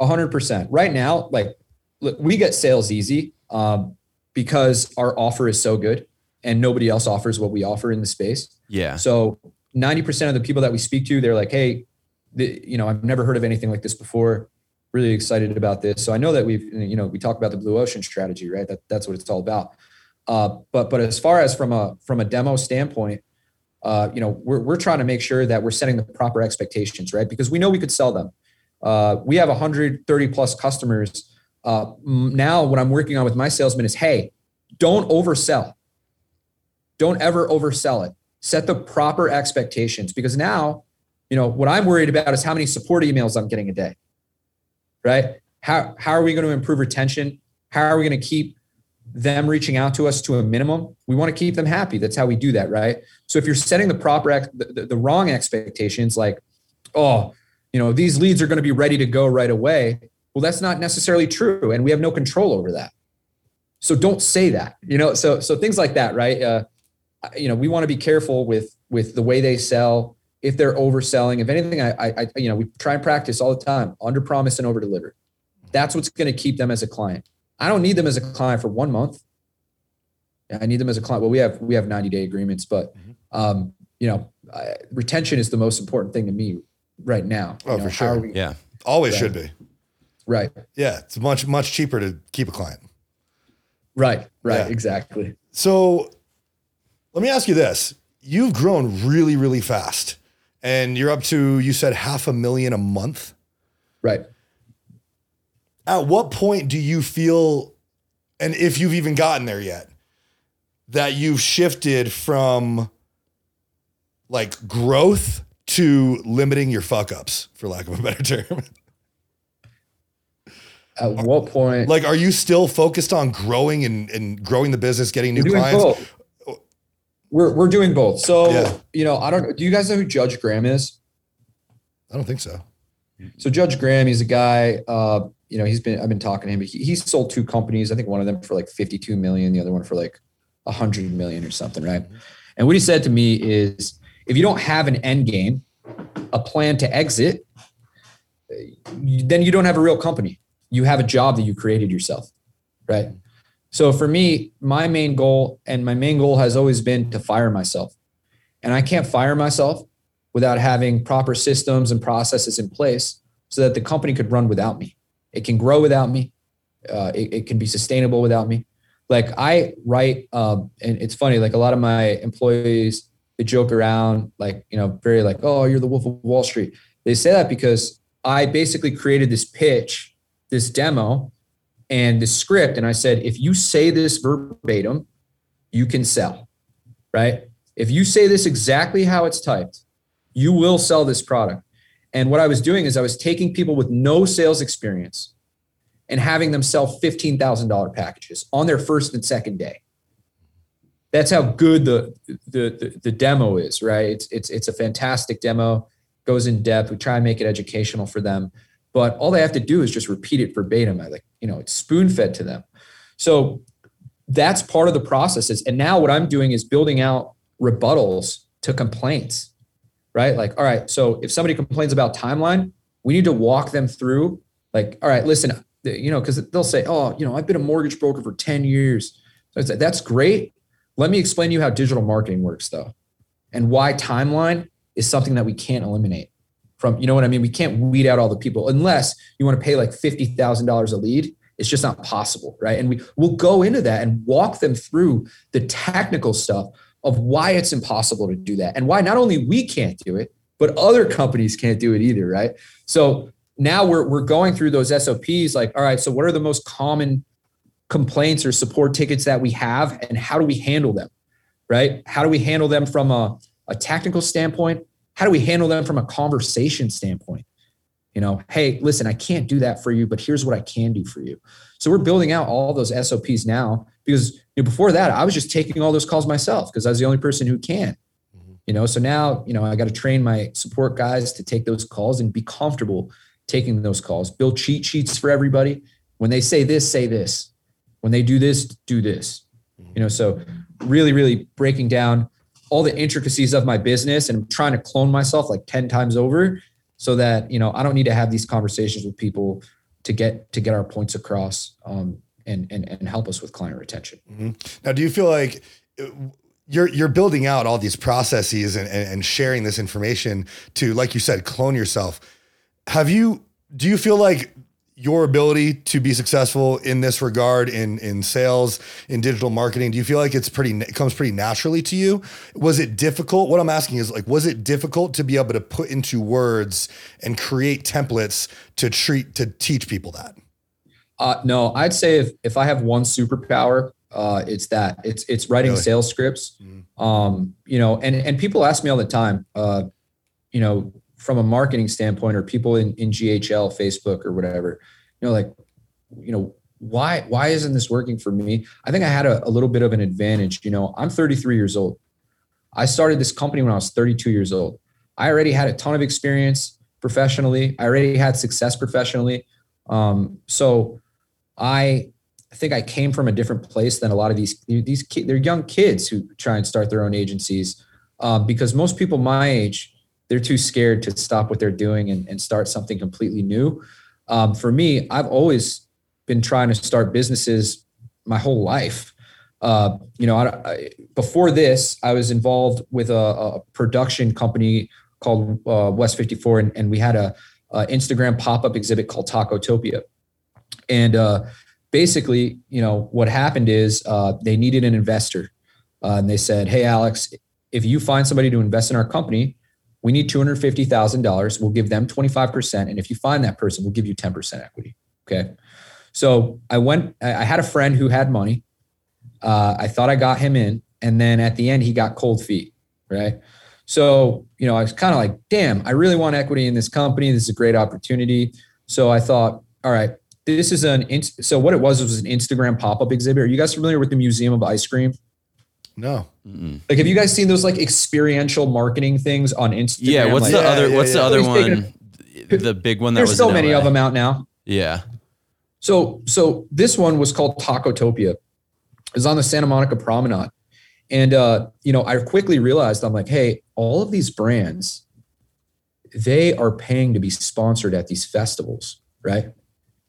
A hundred percent. Right now, like look, we get sales easy um, because our offer is so good and nobody else offers what we offer in the space. Yeah. So 90% of the people that we speak to, they're like, Hey, the, you know, I've never heard of anything like this before. Really excited about this. So I know that we've, you know, we talk about the blue ocean strategy, right? That that's what it's all about. Uh, but, but as far as from a, from a demo standpoint, uh, you know, we're, we're trying to make sure that we're setting the proper expectations, right? Because we know we could sell them. Uh, we have 130 plus customers. Uh, now what I'm working on with my salesman is, Hey, don't oversell. Don't ever oversell it set the proper expectations because now you know what i'm worried about is how many support emails i'm getting a day right? How, how are we going to improve retention? How are we going to keep them reaching out to us to a minimum? We want to keep them happy. That's how we do that right? So if you're setting the proper the, the, the wrong expectations like oh you know these leads are going to be ready to go right away well that's not necessarily true and we have no control over that. So don't say that you know? So so things like that right? Uh, you know we want to be careful with with the way they sell if they're overselling if anything I, I I you know we try and practice all the time under promise and over deliver that's what's going to keep them as a client i don't need them as a client for one month i need them as a client well we have we have 90 day agreements but um you know I, retention is the most important thing to me right now Oh, You know, for sure. we- Yeah. Always Right. should be. right Yeah, it's much much cheaper to keep a client. right right Yeah. exactly So let me ask you this. You've grown really, really fast. And you're up to, you said half a million a month. right At what point do you feel, and if you've even gotten there yet, that you've shifted from like growth to limiting your fuck ups, for lack of a better term? at what point like, are you still focused on growing and, and growing the business, getting new clients? both. We're, we're doing both. So, Yeah. you know, I don't, do you guys know who Judge Graham is? I don't think so. So Judge Graham, he's a guy, uh, you know, he's been, I've been talking to him, but he, he's sold two companies. I think one of them for like 52 million, the other one for like a hundred million or something. Right. And what he said to me is if you don't have an end game, a plan to exit, then you don't have a real company. You have a job that you created yourself. Right. So for me, my main goal and my main goal has always been to fire myself. And I can't fire myself without having proper systems and processes in place so that the company could run without me. It can grow without me. Uh, it, it can be sustainable without me. Like I write, um, and it's funny, like a lot of my employees, they joke around, like, you know, very like, oh, you're the wolf of Wall Street. They say that because I basically created this pitch, this demo, and the script. And I said, if you say this verbatim, you can sell, right? If you say this exactly how it's typed, you will sell this product. And what I was doing is I was taking people with no sales experience and having them sell $15,000 packages on their first and second day. That's how good the, the, the, the demo is, right? It's, it's, it's a fantastic demo, goes in depth. We try and make it educational for them, but all they have to do is just repeat it verbatim. I like, you know, it's spoon fed to them. So that's part of the processes. And now what I'm doing is building out rebuttals to complaints, right? Like, all right, so if somebody complains about timeline, we need to walk them through like, all right, listen, you know, because they'll say, oh, you know, I've been a mortgage broker for 10 years. So that's great. Let me explain to you how digital marketing works though, and why timeline is something that we can't eliminate from, you know what I mean? We can't weed out all the people unless you want to pay like $50,000 a lead. It's just not possible, right? And we will go into that and walk them through the technical stuff of why it's impossible to do that and why not only we can't do it, but other companies can't do it either, right? So now we're we're going through those SOPs like all right so what are the most common complaints or support tickets that we have and how do we handle them right how do we handle them from a, a technical standpoint how do we handle them from a conversation standpoint you know hey listen i can't do that for you but here's what i can do for you so we're building out all those sops now because you know, before that i was just taking all those calls myself because i was the only person who can mm-hmm. you know so now you know i got to train my support guys to take those calls and be comfortable taking those calls. Build cheat sheets for everybody. When they say this, say this. When they do this, do this. You know, so really, really breaking down all the intricacies of my business and I'm trying to clone myself like 10 times over so that, you know, I don't need to have these conversations with people to get to get our points across um, and, and and help us with client retention. Mm-hmm. Now, do you feel like uh, you're you're building out all these processes and, and sharing this information to, like you said, clone yourself? have you do you feel like your ability to be successful in this regard in in sales in digital marketing do you feel like it's pretty it comes pretty naturally to you? Was it difficult? What i'm asking is like was it difficult to be able to put into words and create templates to treat to teach people that? Uh, no i'd say if if i have one superpower uh, it's that. It's it's writing really? sales scripts. Mm um, you know and and people ask me all the time uh, you know from a marketing standpoint or people in, in GHL, Facebook or whatever, you know, like, you know, why, why isn't this working for me? I think I had a, a little bit of an advantage. You know, I'm 33 years old. I started this company when I was 32 years old. I already had a ton of experience professionally. I already had success professionally. Um, so I, I think I came from a different place than a lot of these these they're young kids who try and start their own agencies uh, because most people my age they're too scared to stop what they're doing and, and start something completely new. Um, for me, I've always been trying to start businesses my whole life. Uh, you know, I, I, before this, I was involved with a, a production company called uh, West 54, and, and, we had a, a Instagram pop up exhibit called Tacotopia. And uh, basically, you know, what happened is uh, they needed an investor, uh, and they said, "Hey, Alex, if you find somebody to invest in our company, we need $250,000. We'll give them 25%. And if you find that person, we'll give you 10% equity. Okay. So I went, I had a friend who had money. Uh, I thought I got him in. And then at the end, he got cold feet. Right. So, you know, I was kind of like, damn, I really want equity in this company. This is a great opportunity. So I thought, all right, this is an, so what it was was an Instagram pop up exhibit. Are you guys familiar with the Museum of Ice Cream? No. Mm-mm. Like, have you guys seen those like experiential marketing things on Instagram? Yeah. What's like, the yeah, other? Yeah, what's yeah. the other one? the big one that there's was so many LA. of them out now. Yeah. So, so this one was called Tacotopia. It was on the Santa Monica Promenade, and uh, you know, I quickly realized I'm like, hey, all of these brands, they are paying to be sponsored at these festivals, right?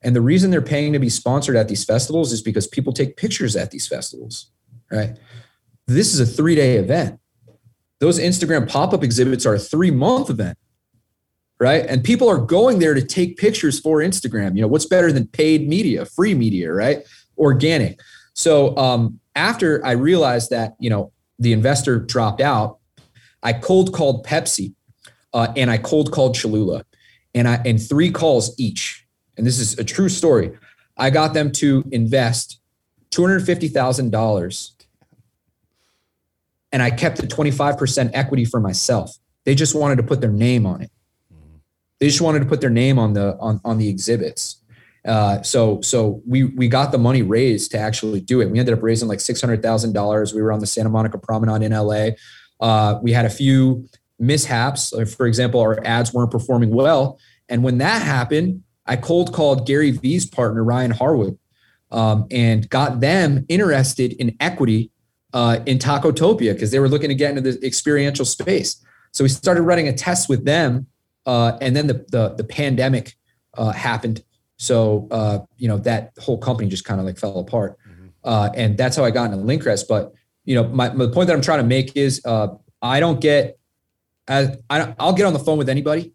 And the reason they're paying to be sponsored at these festivals is because people take pictures at these festivals, right? This is a three day event. Those Instagram pop up exhibits are a three month event, right? And people are going there to take pictures for Instagram. You know, what's better than paid media, free media, right? Organic. So um, after I realized that, you know, the investor dropped out, I cold called Pepsi uh, and I cold called Cholula and I and three calls each. And this is a true story. I got them to invest $250,000 and I kept the 25% equity for myself. They just wanted to put their name on it. They just wanted to put their name on the on, on the exhibits. Uh, so so we we got the money raised to actually do it. We ended up raising like six hundred thousand dollars. We were on the Santa Monica Promenade in LA. Uh, we had a few mishaps. For example, our ads weren't performing well, and when that happened, I cold called Gary Vee's partner Ryan Harwood um, and got them interested in equity uh, in Tacotopia because they were looking to get into the experiential space. So we started running a test with them, uh, and then the the, the pandemic uh, happened. So uh, you know that whole company just kind of like fell apart, uh, and that's how I got into Lyncrest. But you know, my, my point that I'm trying to make is uh, I don't get as I I'll get on the phone with anybody,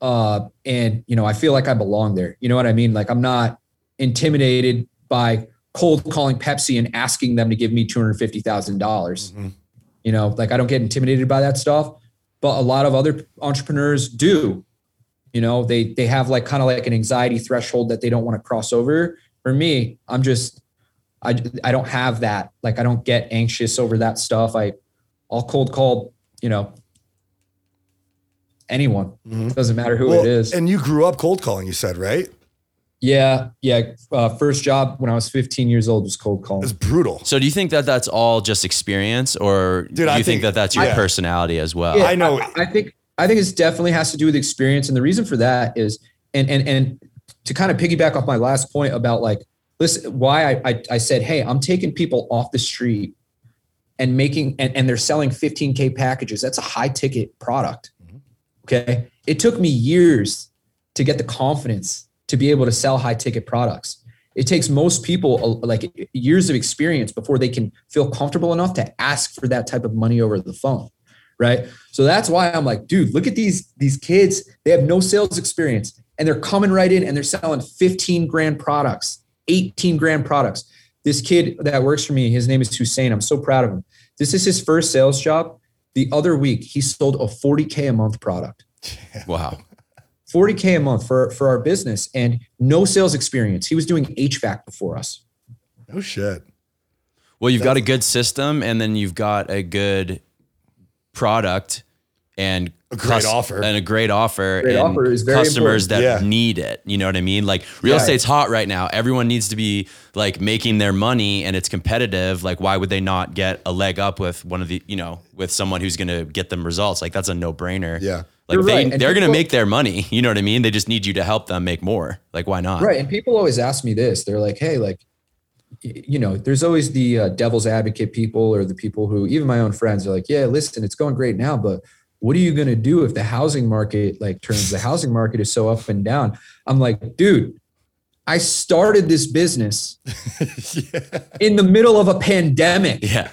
uh, and you know I feel like I belong there. You know what I mean? Like I'm not intimidated by cold calling Pepsi and asking them to give me two hundred fifty thousand dollars. Mm-hmm. You know, like I don't get intimidated by that stuff, but a lot of other entrepreneurs do. You know, they they have like kind of like an anxiety threshold that they don't want to cross over. For me, I'm just I I don't have that. Like I don't get anxious over that stuff. I I'll cold call, you know, anyone. Mm-hmm. Doesn't matter who Well, it is. And you grew up cold calling, you said, right? Yeah, yeah. Uh, first job when I was 15 years old was cold calling. It's brutal. So do you think that that's all just experience, or Dude, do you think, think- that that's your I- personality as well? Yeah, I know- I, I think I think it definitely has to do with experience, and the reason for that is, and and and to kind of piggyback off my last point about like, listen, why I I, I said, hey, I'm taking people off the street and making and, and they're selling 15k packages. That's a high ticket product. Okay, it took me years to get the confidence to be able to sell high ticket products. It takes most people uh, like years of experience before they can feel comfortable enough to ask for that type of money over the phone right? So that's why i'm like dude look at these these kids. They have no sales experience and they're coming right in and they're selling 15 grand products 18 grand products. This kid that works for me his name is hussein. I'm so proud of him. This is his first sales job. The other week he sold a 40k a month product. Wow. 40k a month for for our business and no sales experience he was doing hvac before us No shit. Well, you've got a good system, and then you've got a good product and A great offer. and a great offer Great and offer is very customers that. Yeah. need it. You know what I mean? Like real Right. estate's hot right now. Everyone needs to be like making their money and it's competitive. Like why would they not get a leg up with one of the, you know, with someone who's going to get them results? Like that's a no-brainer. Yeah. Like You're they, right. they're going to make their money. You know what I mean? They just need you to help them make more. Like why not? Right. And people always ask me this. They're like, hey, like, you know, there's always the uh, devil's advocate people or the people who, even my own friends, are like, yeah, listen, it's going great now, but what are you going to do if the housing market like turns? The housing market is so up and down. I'm like, dude, I started this business in the middle of a pandemic Yeah.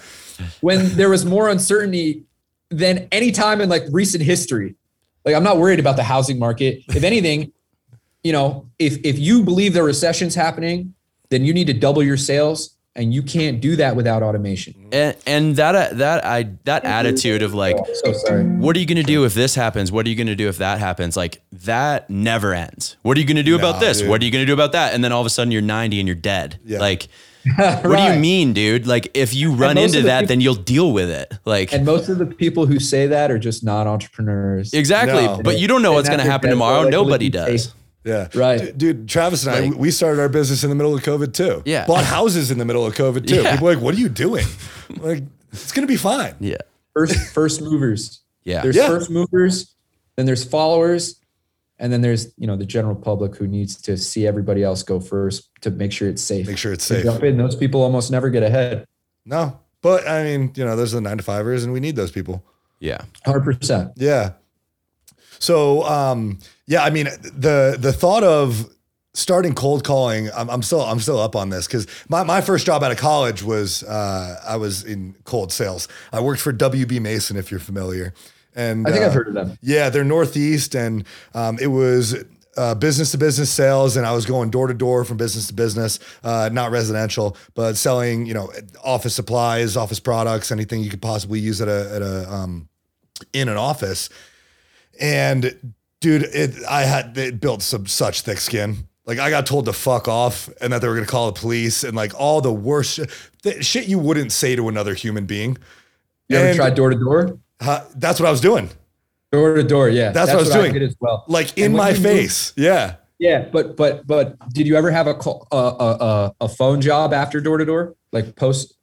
when there was more uncertainty than any time in like recent history. Like I'm not worried about the housing market. If anything, you know, if if you believe the recession's happening, then you need to double your sales and you can't do that without automation. And, and that uh, that I that attitude of like Oh, so sorry. what are you going to do if this happens? What are you going to do if that happens? Like that never ends. What are you going to do about this? dude. What are you going to do about that? And then all of a sudden you're 90 and you're dead. Yeah. Like, what do you mean, dude? Like, if you run into the that, peop- then you'll deal with it. Like, And most of the people who say that are just not entrepreneurs. exactly. No. But you don't know And what's going to happen tomorrow. like Nobody does. safe. Yeah. Right. D- Dude, Travis and I, we started our business in the middle of COVID too. Yeah. Bought houses in the middle of COVID too. Yeah. People are like, what are you doing? like, it's going to be fine. Yeah. First first movers. Yeah. There's Yeah. first movers, then there's followers, and then there's you know the general public who needs to see everybody else go first to make sure it's safe. Make sure it's To safe. Jump in. Those people almost never get ahead. No. But I mean, you know, those are the nine to fivers and we need those people. Yeah. Hundred percent. Yeah. So um, yeah, I mean the the thought of starting cold calling, I'm, I'm still I'm still up on this because my, my first job out of college was uh, I was in cold sales. I worked for WB Mason, if you're familiar. And I think uh, I've heard of them. Yeah, they're northeast, and um, it was uh, business to business sales, and I was going door to door from business to business, uh, not residential, but selling you know office supplies, office products, anything you could possibly use at a at a um, in an office. And dude, it I had it built some such thick skin. Like I got told to fuck off and that they were gonna call the police and like all the worst shit, the shit you wouldn't say to another human being. You ever tried door to door? Huh, that's what I was doing. Door to door, yeah. That's what I was doing. did as well. Like in my face. Yeah. Yeah, but but but did you ever have a call, uh, a, a a phone job after door to door, like post?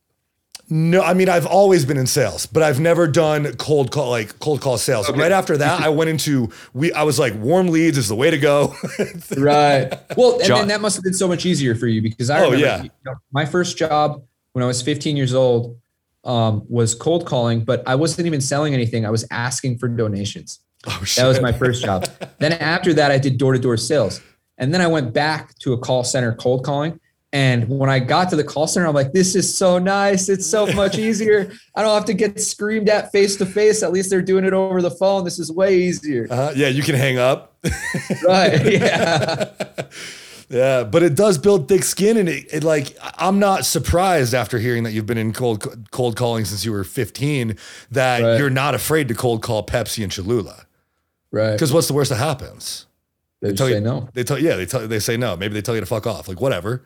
No, I mean I've always been in sales, but I've never done cold call like cold call sales. Right after that, I went into we. I was like, warm leads is the way to go. right. Well, and John- then that must have been so much easier for you because I Oh, remember yeah. you know, my first job when I was 15 years old um, was cold calling, but I wasn't even selling anything. I was asking for donations. oh shit! That was my first job. then after that, I did door to door sales. And then I went back to a call center cold calling. And when I got to the call center, I'm like, this is so nice. It's so much easier. I don't have to get screamed at face to face. At least they're doing it over the phone. This is way easier. Uh, yeah, you can hang up. Right. Yeah. Yeah, but it does build thick skin, and it, it like I'm not surprised after hearing that you've been in cold cold calling since you were 15 that Right. you're not afraid to cold call Pepsi and Cholula. Right. Because what's the worst that happens? They just tell you no. They tell yeah they tell they say no. Maybe they tell you to fuck off. Like whatever.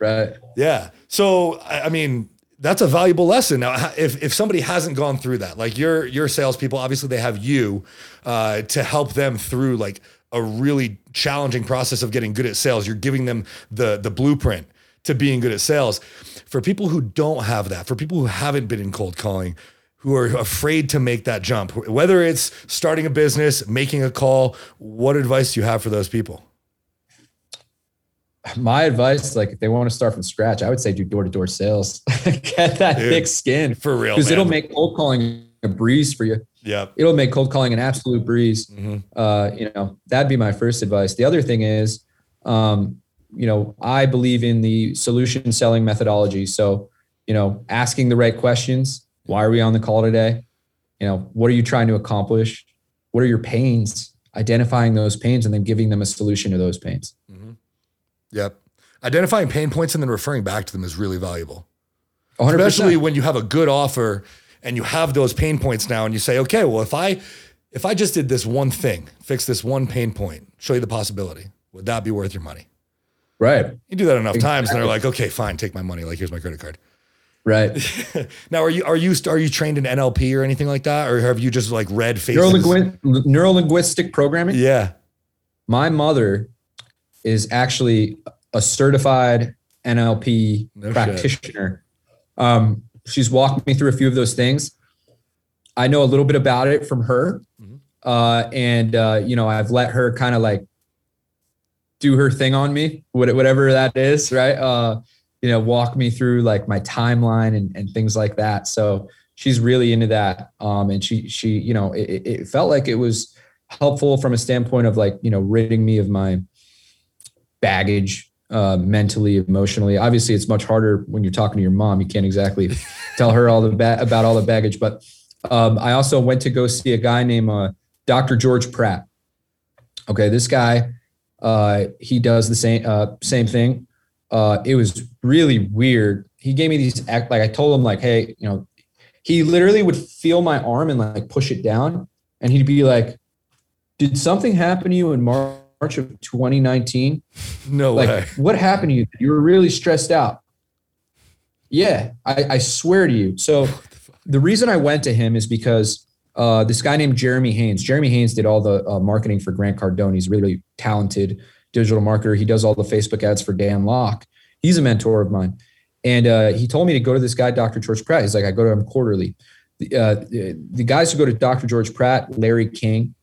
Right. Yeah. So I mean, that's a valuable lesson. Now, if if somebody hasn't gone through that, like your your salespeople, obviously they have you uh, to help them through like a really challenging process of getting good at sales. You're giving them the the blueprint to being good at sales. For people who don't have that, for people who haven't been in cold calling, who are afraid to make that jump, whether it's starting a business, making a call, what advice do you have for those people? My advice, like if they want to start from scratch, I would say do door to door sales. Get that Dude, thick skin For real, because it'll make cold calling a breeze for you. yeah. It'll make cold calling an absolute breeze. Mhm. Uh, you know, that'd be my first advice. The other thing is, um, you know, I believe in the solution selling methodology. So, you know, asking the right questions. Why are we on the call today? You know, what are you trying to accomplish? What are your pains? Identifying those pains and then giving them a solution to those pains. Yep. Identifying pain points and then referring back to them is really valuable. 100%. Especially when you have a good offer and you have those pain points now and you say, okay, well, if I if I just did this one thing, fix this one pain point, show you the possibility, would that be worth your money? right. You do that enough times and they're like, okay, fine, take my money. Like, here's my credit card. Right. Now, are you are you are you trained in NLP or anything like that? Or have you just like read faces? Neurolinguistic, neurolinguistic programming. Yeah. My mother is actually a certified NLP No practitioner. Um, she's walked me through a few of those things. I know a little bit about it from her. Mhm. Uh, and, uh, you know, I've let her kind of like do her thing on me, whatever that is, right? Uh, you know, walk me through like my timeline and, and things like that. So she's really into that. Um, and she, she, you know, it- it felt like it was helpful from a standpoint of like, you know, ridding me of my baggage, uh, mentally, emotionally. Obviously, it's much harder when you're talking to your mom. You can't exactly tell her all the ba- about all the baggage. But um, I also went to go see a guy named uh, Dr. George Pratt. Okay, this guy, uh, he does the same uh, same thing. Uh, it was really weird. He gave me these act like I told him like, hey, you know, he literally would feel my arm and like push it down, and he'd be like, "Did something happen to you in March of 2019?" No like way. what happened to you? You were really stressed out. Yeah I, I swear to you. So the reason i went to him is because uh, this guy named jeremy haynes. Jeremy haynes did all the uh, marketing for grant cardone. He's a really, really talented digital marketer. He does all the facebook ads for Dan Lok. He's a mentor of mine. And uh, he told me to go to this guy dr george pratt. He's like i go to him quarterly. The, uh, the, the guys who go to dr george pratt larry king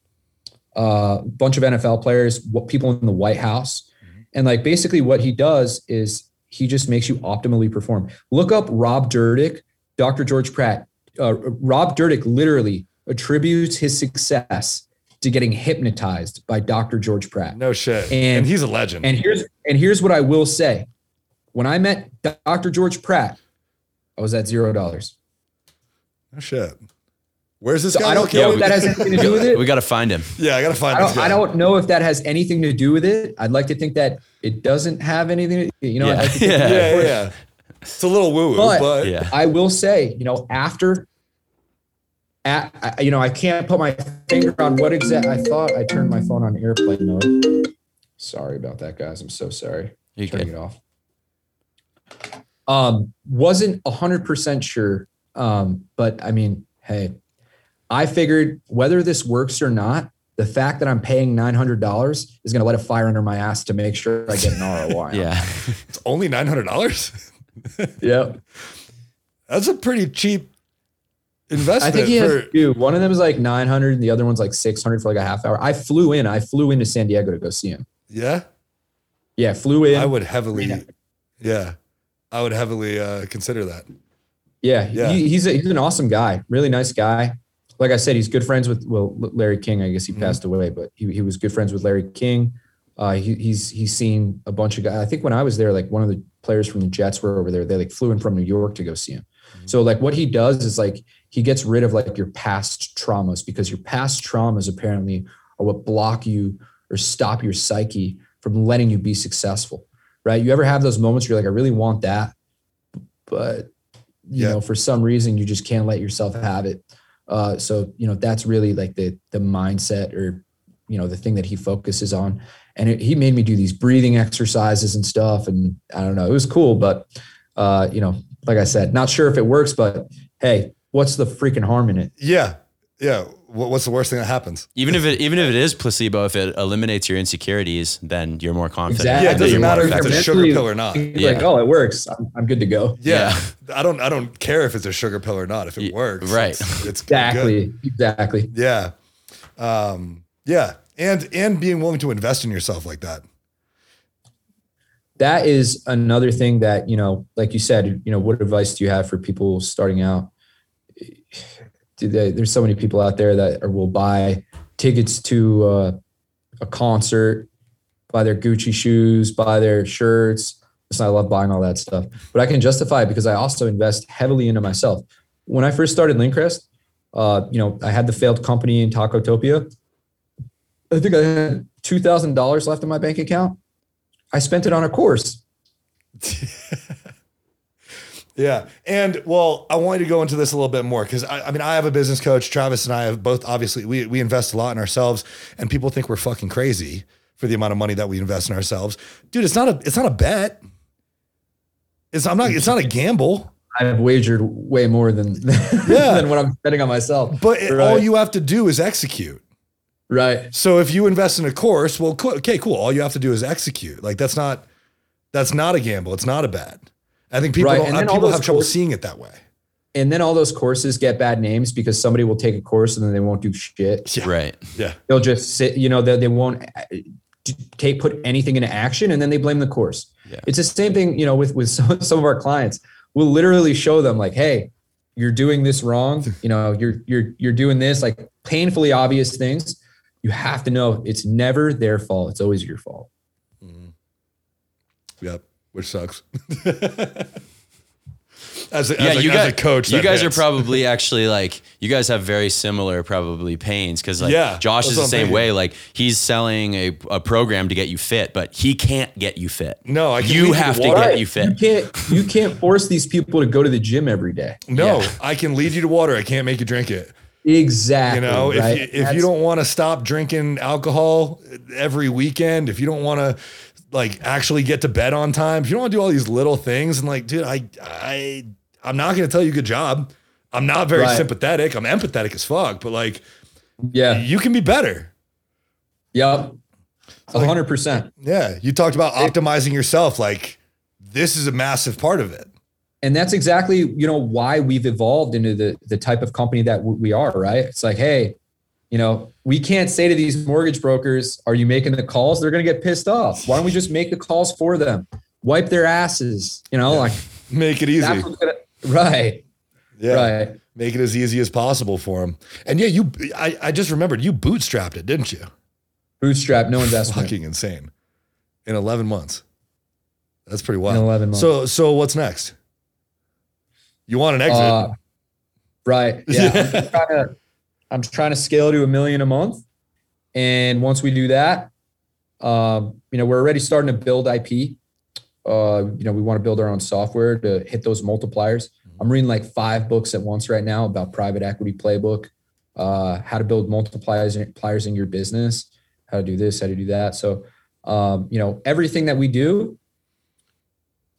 a bunch of nfl players what people in the white house and like basically what he does is he just makes you optimally perform. Look up Rob Dyrdek, Dr. George Pratt. Uh, Rob Dyrdek literally attributes his success to getting hypnotized by Dr. George Pratt. No shit. And, And- he's a legend. And here's and here's what I will say. When I met Dr. George Pratt, I was at zero dollars. no shit. Where's this So guy? I don't located? know if that has anything to do with it. We got to find him. Yeah, I gotta find I this don't. I don't know if that has anything to do with it. I'd like to think that it doesn't have anything. To, you know, Yeah. I'd like think Yeah. Yeah, yeah, yeah. It's a little woo woo, But- but, Yeah. I will say, you know, after, at, you know, I can't put my finger on what exact. I thought I turned my phone on airplane mode. Sorry about that, guys. I'm so sorry. You Turning good? it off. Um, wasn't hundred percent sure. Um, but I mean, hey, I figured whether this works or not, the fact that I'm paying nine hundred dollars is going to let a fire under my ass to make sure I get an ROI. Yeah. it's only nine hundred dollars. Yep. That's a pretty cheap investment. I think he has two. One of them is like 900 and the other one's like 600 for like a half hour. I flew in. I flew into San Diego to go see him. yeah, Yeah, flew in. I would heavily. Yeah. Yeah, I would heavily uh, consider that. Yeah, Yeah. He, he's a, he's an awesome guy, really nice guy. Like I said, he's good friends with well Larry King. I guess he Mhm. passed away, but he, he was good friends with Larry King. Uh, he, he's he's seen a bunch of guys. I think when I was there, like one of the players from the Jets were over there. They like flew in from New York to go see him. So like what he does is like he gets rid of like your past traumas because your past traumas apparently are what block you or stop your psyche from letting you be successful. Right? You ever have those moments where you're like, I really want that, but you Yeah. know, for some reason you just can't let yourself have it. Uh, so you know, that's really like the the mindset or you know the thing that he focuses on. And it, he made me do these breathing exercises and stuff, and I don't know, it was cool, but uh, you know, like I said, not sure if it works, but hey, what's the freaking harm in it? Yeah, yeah. What, what's the worst thing that happens? Even if it even if it is placebo, if it eliminates your insecurities, then you're more confident. Exactly. Yeah, it doesn't matter if it's effective. a sugar pill or not. Yeah. like, oh, it works. I'm, I'm good to go. Yeah, I don't. I don't care if it's a sugar pill or not. If it Ye- works, right. It's, it's good. Exactly. Exactly. Yeah, um, yeah, and and being willing to invest in yourself like that. that is another thing that you know like you said you know what advice do you have for people starting out Do they, there's so many people out there that are, will buy tickets to uh, a concert buy their gucci shoes buy their shirts. I love buying all that stuff but i can justify it because i also invest heavily into myself. When i first started Lyncrest uh, you know i had the failed company in tacotopia i think i had $2000 left in my bank account. I spent it on a course. Yeah. And well, I want you to go into this a little bit more because I, I mean, I have a business coach. Travis and I have both obviously we we invest a lot in ourselves, and people think we're fucking crazy for the amount of money that we invest in ourselves. Dude, it's not a it's not a bet. It's I'm not it's not a gamble. I've wagered way more than Yeah. than what I'm betting on myself. But it, Right. all you have to do is execute. Right. So if you invest in a course, well, okay, cool. All you have to do is execute. Like that's not that's not a gamble. It's not a bet. I think people Right, don't, and then people those have trouble course- seeing it that way. And then all those courses get bad names because somebody will take a course and then they won't do shit. Yeah. Right. Yeah. They'll just sit, you know, they, they won't uh, take put anything into action and then they blame the course. Yeah. It's the same thing, you know, with with some, some of our clients. We'll literally show them like, hey, you're doing this wrong. You know, you're you're you're doing this like painfully obvious things. You have to know it's never their fault. It's always your fault. Yep. Which sucks. as, a, yeah, as, a, you as guys, a coach, you that guys are probably actually like you guys have very similar probably pains because like Yeah, Josh is the same thinking. way. Like he's selling a, a program to get you fit, but he can't get you fit. No, I can lead you you have to to get Right. you You fit. can't you can't force these people to go to the gym every day. No, Yeah. I can lead you to water. I can't make you drink it. Exactly. You know, right? if you, if you don't want to stop drinking alcohol every weekend, if you don't want to like actually get to bed on time, if you don't want to do all these little things, and like, dude, I I I'm not going to tell you good job. I'm not very Right. sympathetic. I'm empathetic as fuck, but like, yeah, you can be better. yep, a hundred percent. Yeah, you talked about optimizing yourself. Like, this is a massive part of it. and that's exactly you know why we've evolved into the the type of company that we are right it's like hey you know we can't say to these mortgage brokers are you making the calls they're going to get pissed off why don't we just make the calls for them wipe their asses you know like Make it easy. gonna, right Yeah. right Make it as easy as possible for them. And yeah, you I, I just remembered you bootstrapped it, didn't you? bootstrap no investment Fucking insane. In 11 months. That's pretty in wild. 11 months So so what's next? You want an exit? Uh, right yeah I'm trying to i'm trying to scale to a million a month. And once we do that um, you know we're already starting to build ip uh, you know we want to build our own software to hit those multipliers. I'm reading like five books at once right now about private equity playbook uh, how to build multipliers multipliers in your business how to do this how to do that. So um, you know everything that we do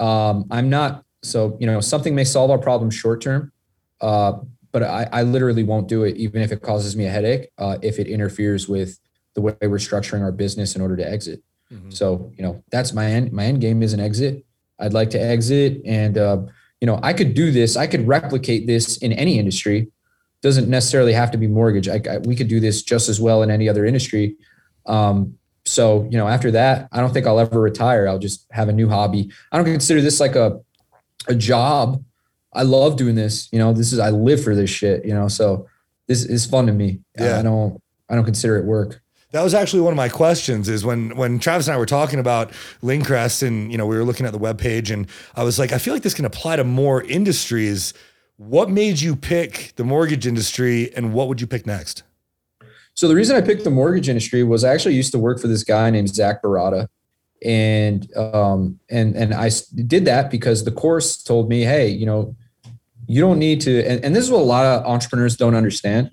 um, i'm not so you know something may solve our problem short term uh, but I, I literally won't do it even if it causes me a headache uh, if it interferes with the way we're structuring our business in order to exit Mhm. so you know that's my end my end game is an exit i'd like to exit and uh, you know, I could do this, I could replicate this in any industry. Doesn't necessarily have to be mortgage. I, I, we could do this just as well in any other industry. Um, so, you know, after that, I don't think I'll ever retire. I'll just have a new hobby. I don't consider this like a, a job. I love doing this. You know, this is, I live for this shit, you know, so this is fun to me. Yeah. I don't, I don't consider it work. That was actually one of my questions is when when Travis and I were talking about Lyncrest and you know we were looking at the webpage and I was like I feel like this can apply to more industries. What made you pick the mortgage industry and what would you pick next? So the reason I picked the mortgage industry was I actually used to work for this guy named Zach Barata, and um, and and I did that because the course told me, hey, you know, you don't need to, and, and this is what a lot of entrepreneurs don't understand.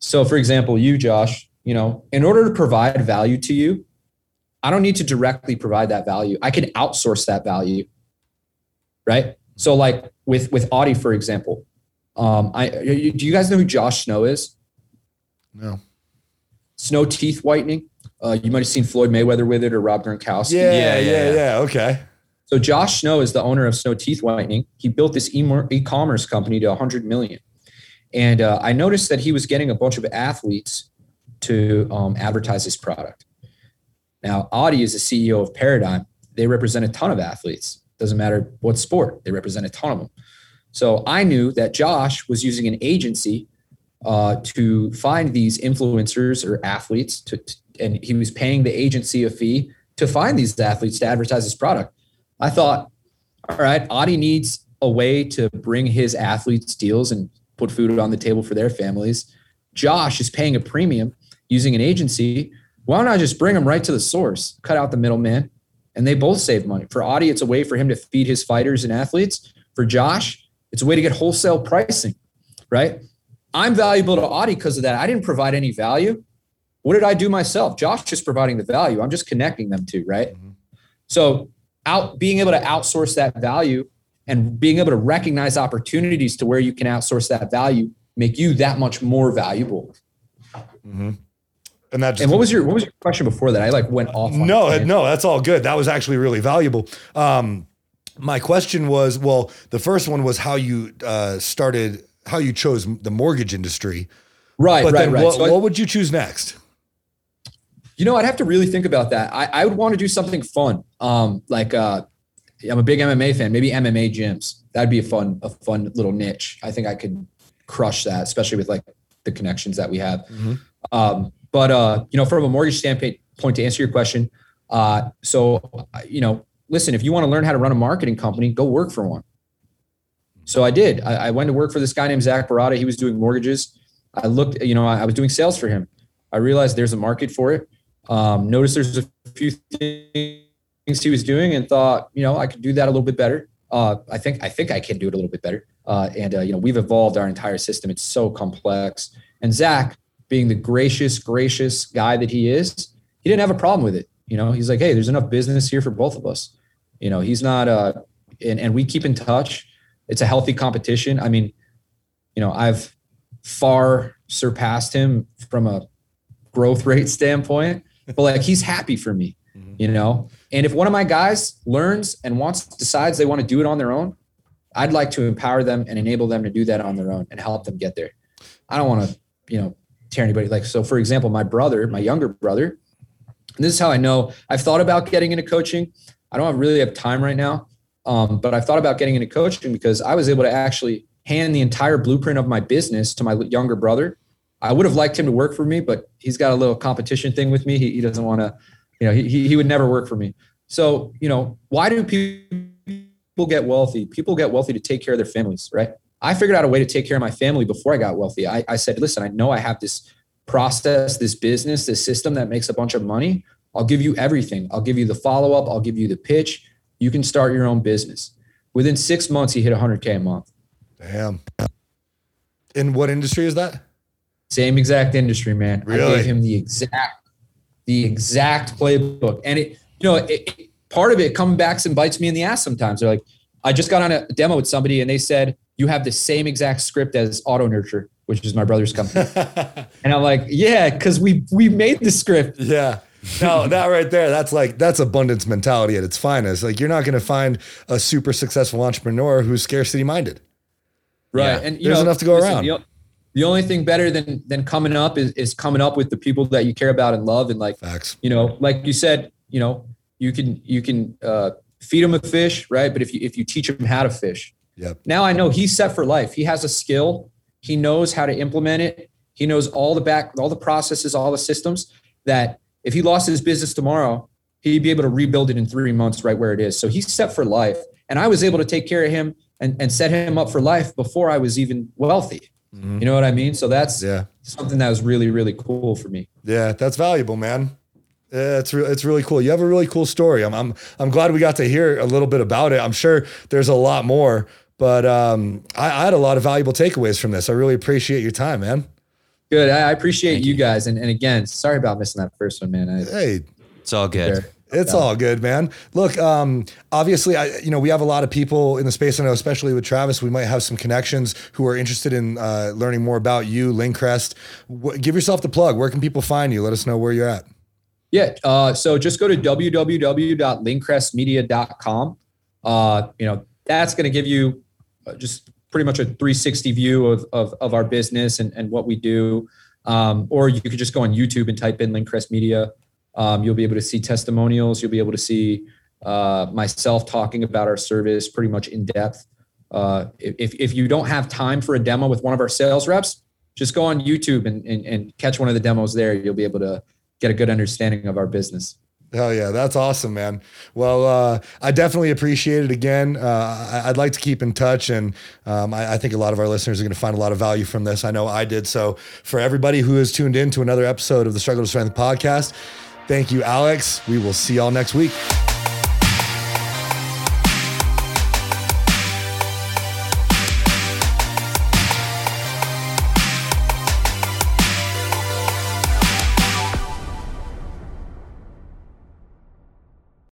So, for example, you, Josh, you know, in order to provide value to you, I don't need to directly provide that value. I can outsource that value. Right. So like with, with Audie, for example, um, I, do you guys know who Josh Snow is? No. Snow teeth whitening. Uh, you might have seen Floyd Mayweather with it or Rob Gronkowski. Yeah, yeah, yeah, yeah, yeah. Okay. So Josh Snow is the owner of Snow Teeth Whitening. He built this e-commerce company to 100 million. And uh, I noticed that he was getting a bunch of athletes to um, advertise his product. Now, Audie is the CEO of Paradigm. They represent a ton of athletes. Doesn't matter what sport, they represent a ton of them. So I knew that Josh was using an agency uh, to find these influencers or athletes, to, to, and he was paying the agency a fee to find these athletes to advertise his product. I thought, all right, Audie needs a way to bring his athletes deals and put food on the table for their families. Josh is paying a premium using an agency, why don't I just bring them right to the source, cut out the middleman, and they both save money. For Audie, it's a way for him to feed his fighters and athletes. For Josh, it's a way to get wholesale pricing, right? I'm valuable to Audie because of that. I didn't provide any value. What did I do myself? Josh just providing the value. I'm just connecting them to, right? Mm-hmm. So out being able to outsource that value and being able to recognize opportunities to where you can outsource that value make you that much more valuable. Mm-hmm and that. and what was your what was your question before that? I like went off. no, no, that's all good. That was actually really valuable. Um, my question was, well, the first one was how you uh, started, how you chose the mortgage industry. Right, but right, right. What, so I, what would you choose next? You know, I'd have to really think about that. I, I would want to do something fun. Um, like uh, I'm a big MMA fan. Maybe MMA gyms. That'd be a fun, a fun little niche. I think I could crush that, especially with like the connections that we have. Mm-hmm. Um, but uh, you know, from a mortgage standpoint, point to answer your question, uh, so you know, listen, if you want to learn how to run a marketing company, go work for one. So I did. I, I went to work for this guy named Zach Barata. He was doing mortgages. I looked, you know, I, I was doing sales for him. I realized there's a market for it. Um, noticed there's a few things he was doing, and thought, you know, I could do that a little bit better. Uh, I think I think I can do it a little bit better. Uh, and uh, you know, we've evolved our entire system. It's so complex. And Zach, being the gracious, gracious guy that he is, he didn't have a problem with it. You know, he's like, hey, there's enough business here for both of us. You know, he's not uh and, and we keep in touch. It's a healthy competition. I mean, you know, I've far surpassed him from a growth rate standpoint, but like he's happy for me, mm-hmm. you know. And if one of my guys learns and wants decides they want to do it on their own, I'd like to empower them and enable them to do that on their own and help them get there. I don't want to, you know, tear anybody. Like, so for example, my brother, my younger brother, this is how I know I've thought about getting into coaching. I don't really have time right now, um, but I've thought about getting into coaching because I was able to actually hand the entire blueprint of my business to my younger brother. I would have liked him to work for me, but he's got a little competition thing with me. He, he doesn't want to, you know, he, he would never work for me. So, you know, why do people get wealthy? People get wealthy to take care of their families, right? I figured out a way to take care of my family before I got wealthy. I, I said, listen, I know I have this process, this business, this system that makes a bunch of money. I'll give you everything. I'll give you the follow up. I'll give you the pitch. You can start your own business. Within six months, he hit 100K a month. Damn. In what industry is that? Same exact industry, man. Really? I gave him the exact, the exact playbook. And it, you know, it, it, part of it comes back and bites me in the ass sometimes. They're like, I just got on a demo with somebody and they said, you have the same exact script as Auto Nurture, which is my brother's company. and I'm like, yeah, because we we made the script. Yeah. no, that right there, that's like that's abundance mentality at its finest. Like you're not going to find a super successful entrepreneur who's scarcity minded. Right. Yeah. And you There's know, enough to go around. The, the only thing better than than coming up is, is coming up with the people that you care about and love. And like, Facts. you know, like you said, you know, you can you can uh, feed him a fish, right? But if you if you teach him how to fish, Yep. now I know he's set for life. He has a skill. He knows how to implement it. He knows all the back, all the processes, all the systems that if he lost his business tomorrow, he'd be able to rebuild it in three months right where it is. So he's set for life. And I was able to take care of him and, and set him up for life before I was even wealthy. Mhm. You know what I mean? So that's Yeah. something that was really, really cool for me. Yeah, that's valuable, man. Yeah, it's re- it's really cool. You have a really cool story. I'm I'm I'm glad we got to hear a little bit about it. I'm sure there's a lot more, but um, I, I had a lot of valuable takeaways from this. I really appreciate your time, man. Good. I, I appreciate you guys. And, and again, sorry about missing that first one, man. I, Hey, It's all good. It's all good, man. Look, um, obviously, I you know we have a lot of people in the space. I know, especially with Travis, we might have some connections who are interested in uh, learning more about you, Lyncrest. W- give yourself the plug. Where can people find you? Let us know where you're at. Yeah. Uh, so just go to www.lyncrestmedia.com. Uh, you know, that's going to give you uh, just pretty much a 360 view of, of, of our business and, and what we do. Um, or you could just go on YouTube and type in Lyncrest Media. Um, you'll be able to see testimonials. You'll be able to see uh, myself talking about our service pretty much in depth. Uh, if, if you don't have time for a demo with one of our sales reps, just go on YouTube and, and, and catch one of the demos there. You'll be able to get a good understanding of our business. Hell yeah, that's awesome, man. Well, uh, I definitely appreciate it again. Uh, I, would like to keep in touch, and um, I, I, think a lot of our listeners are going to find a lot of value from this. I know I did. So, for everybody who has tuned in to another episode of the Struggle to Strength podcast, Thank you, Alex. We will see y'all next week.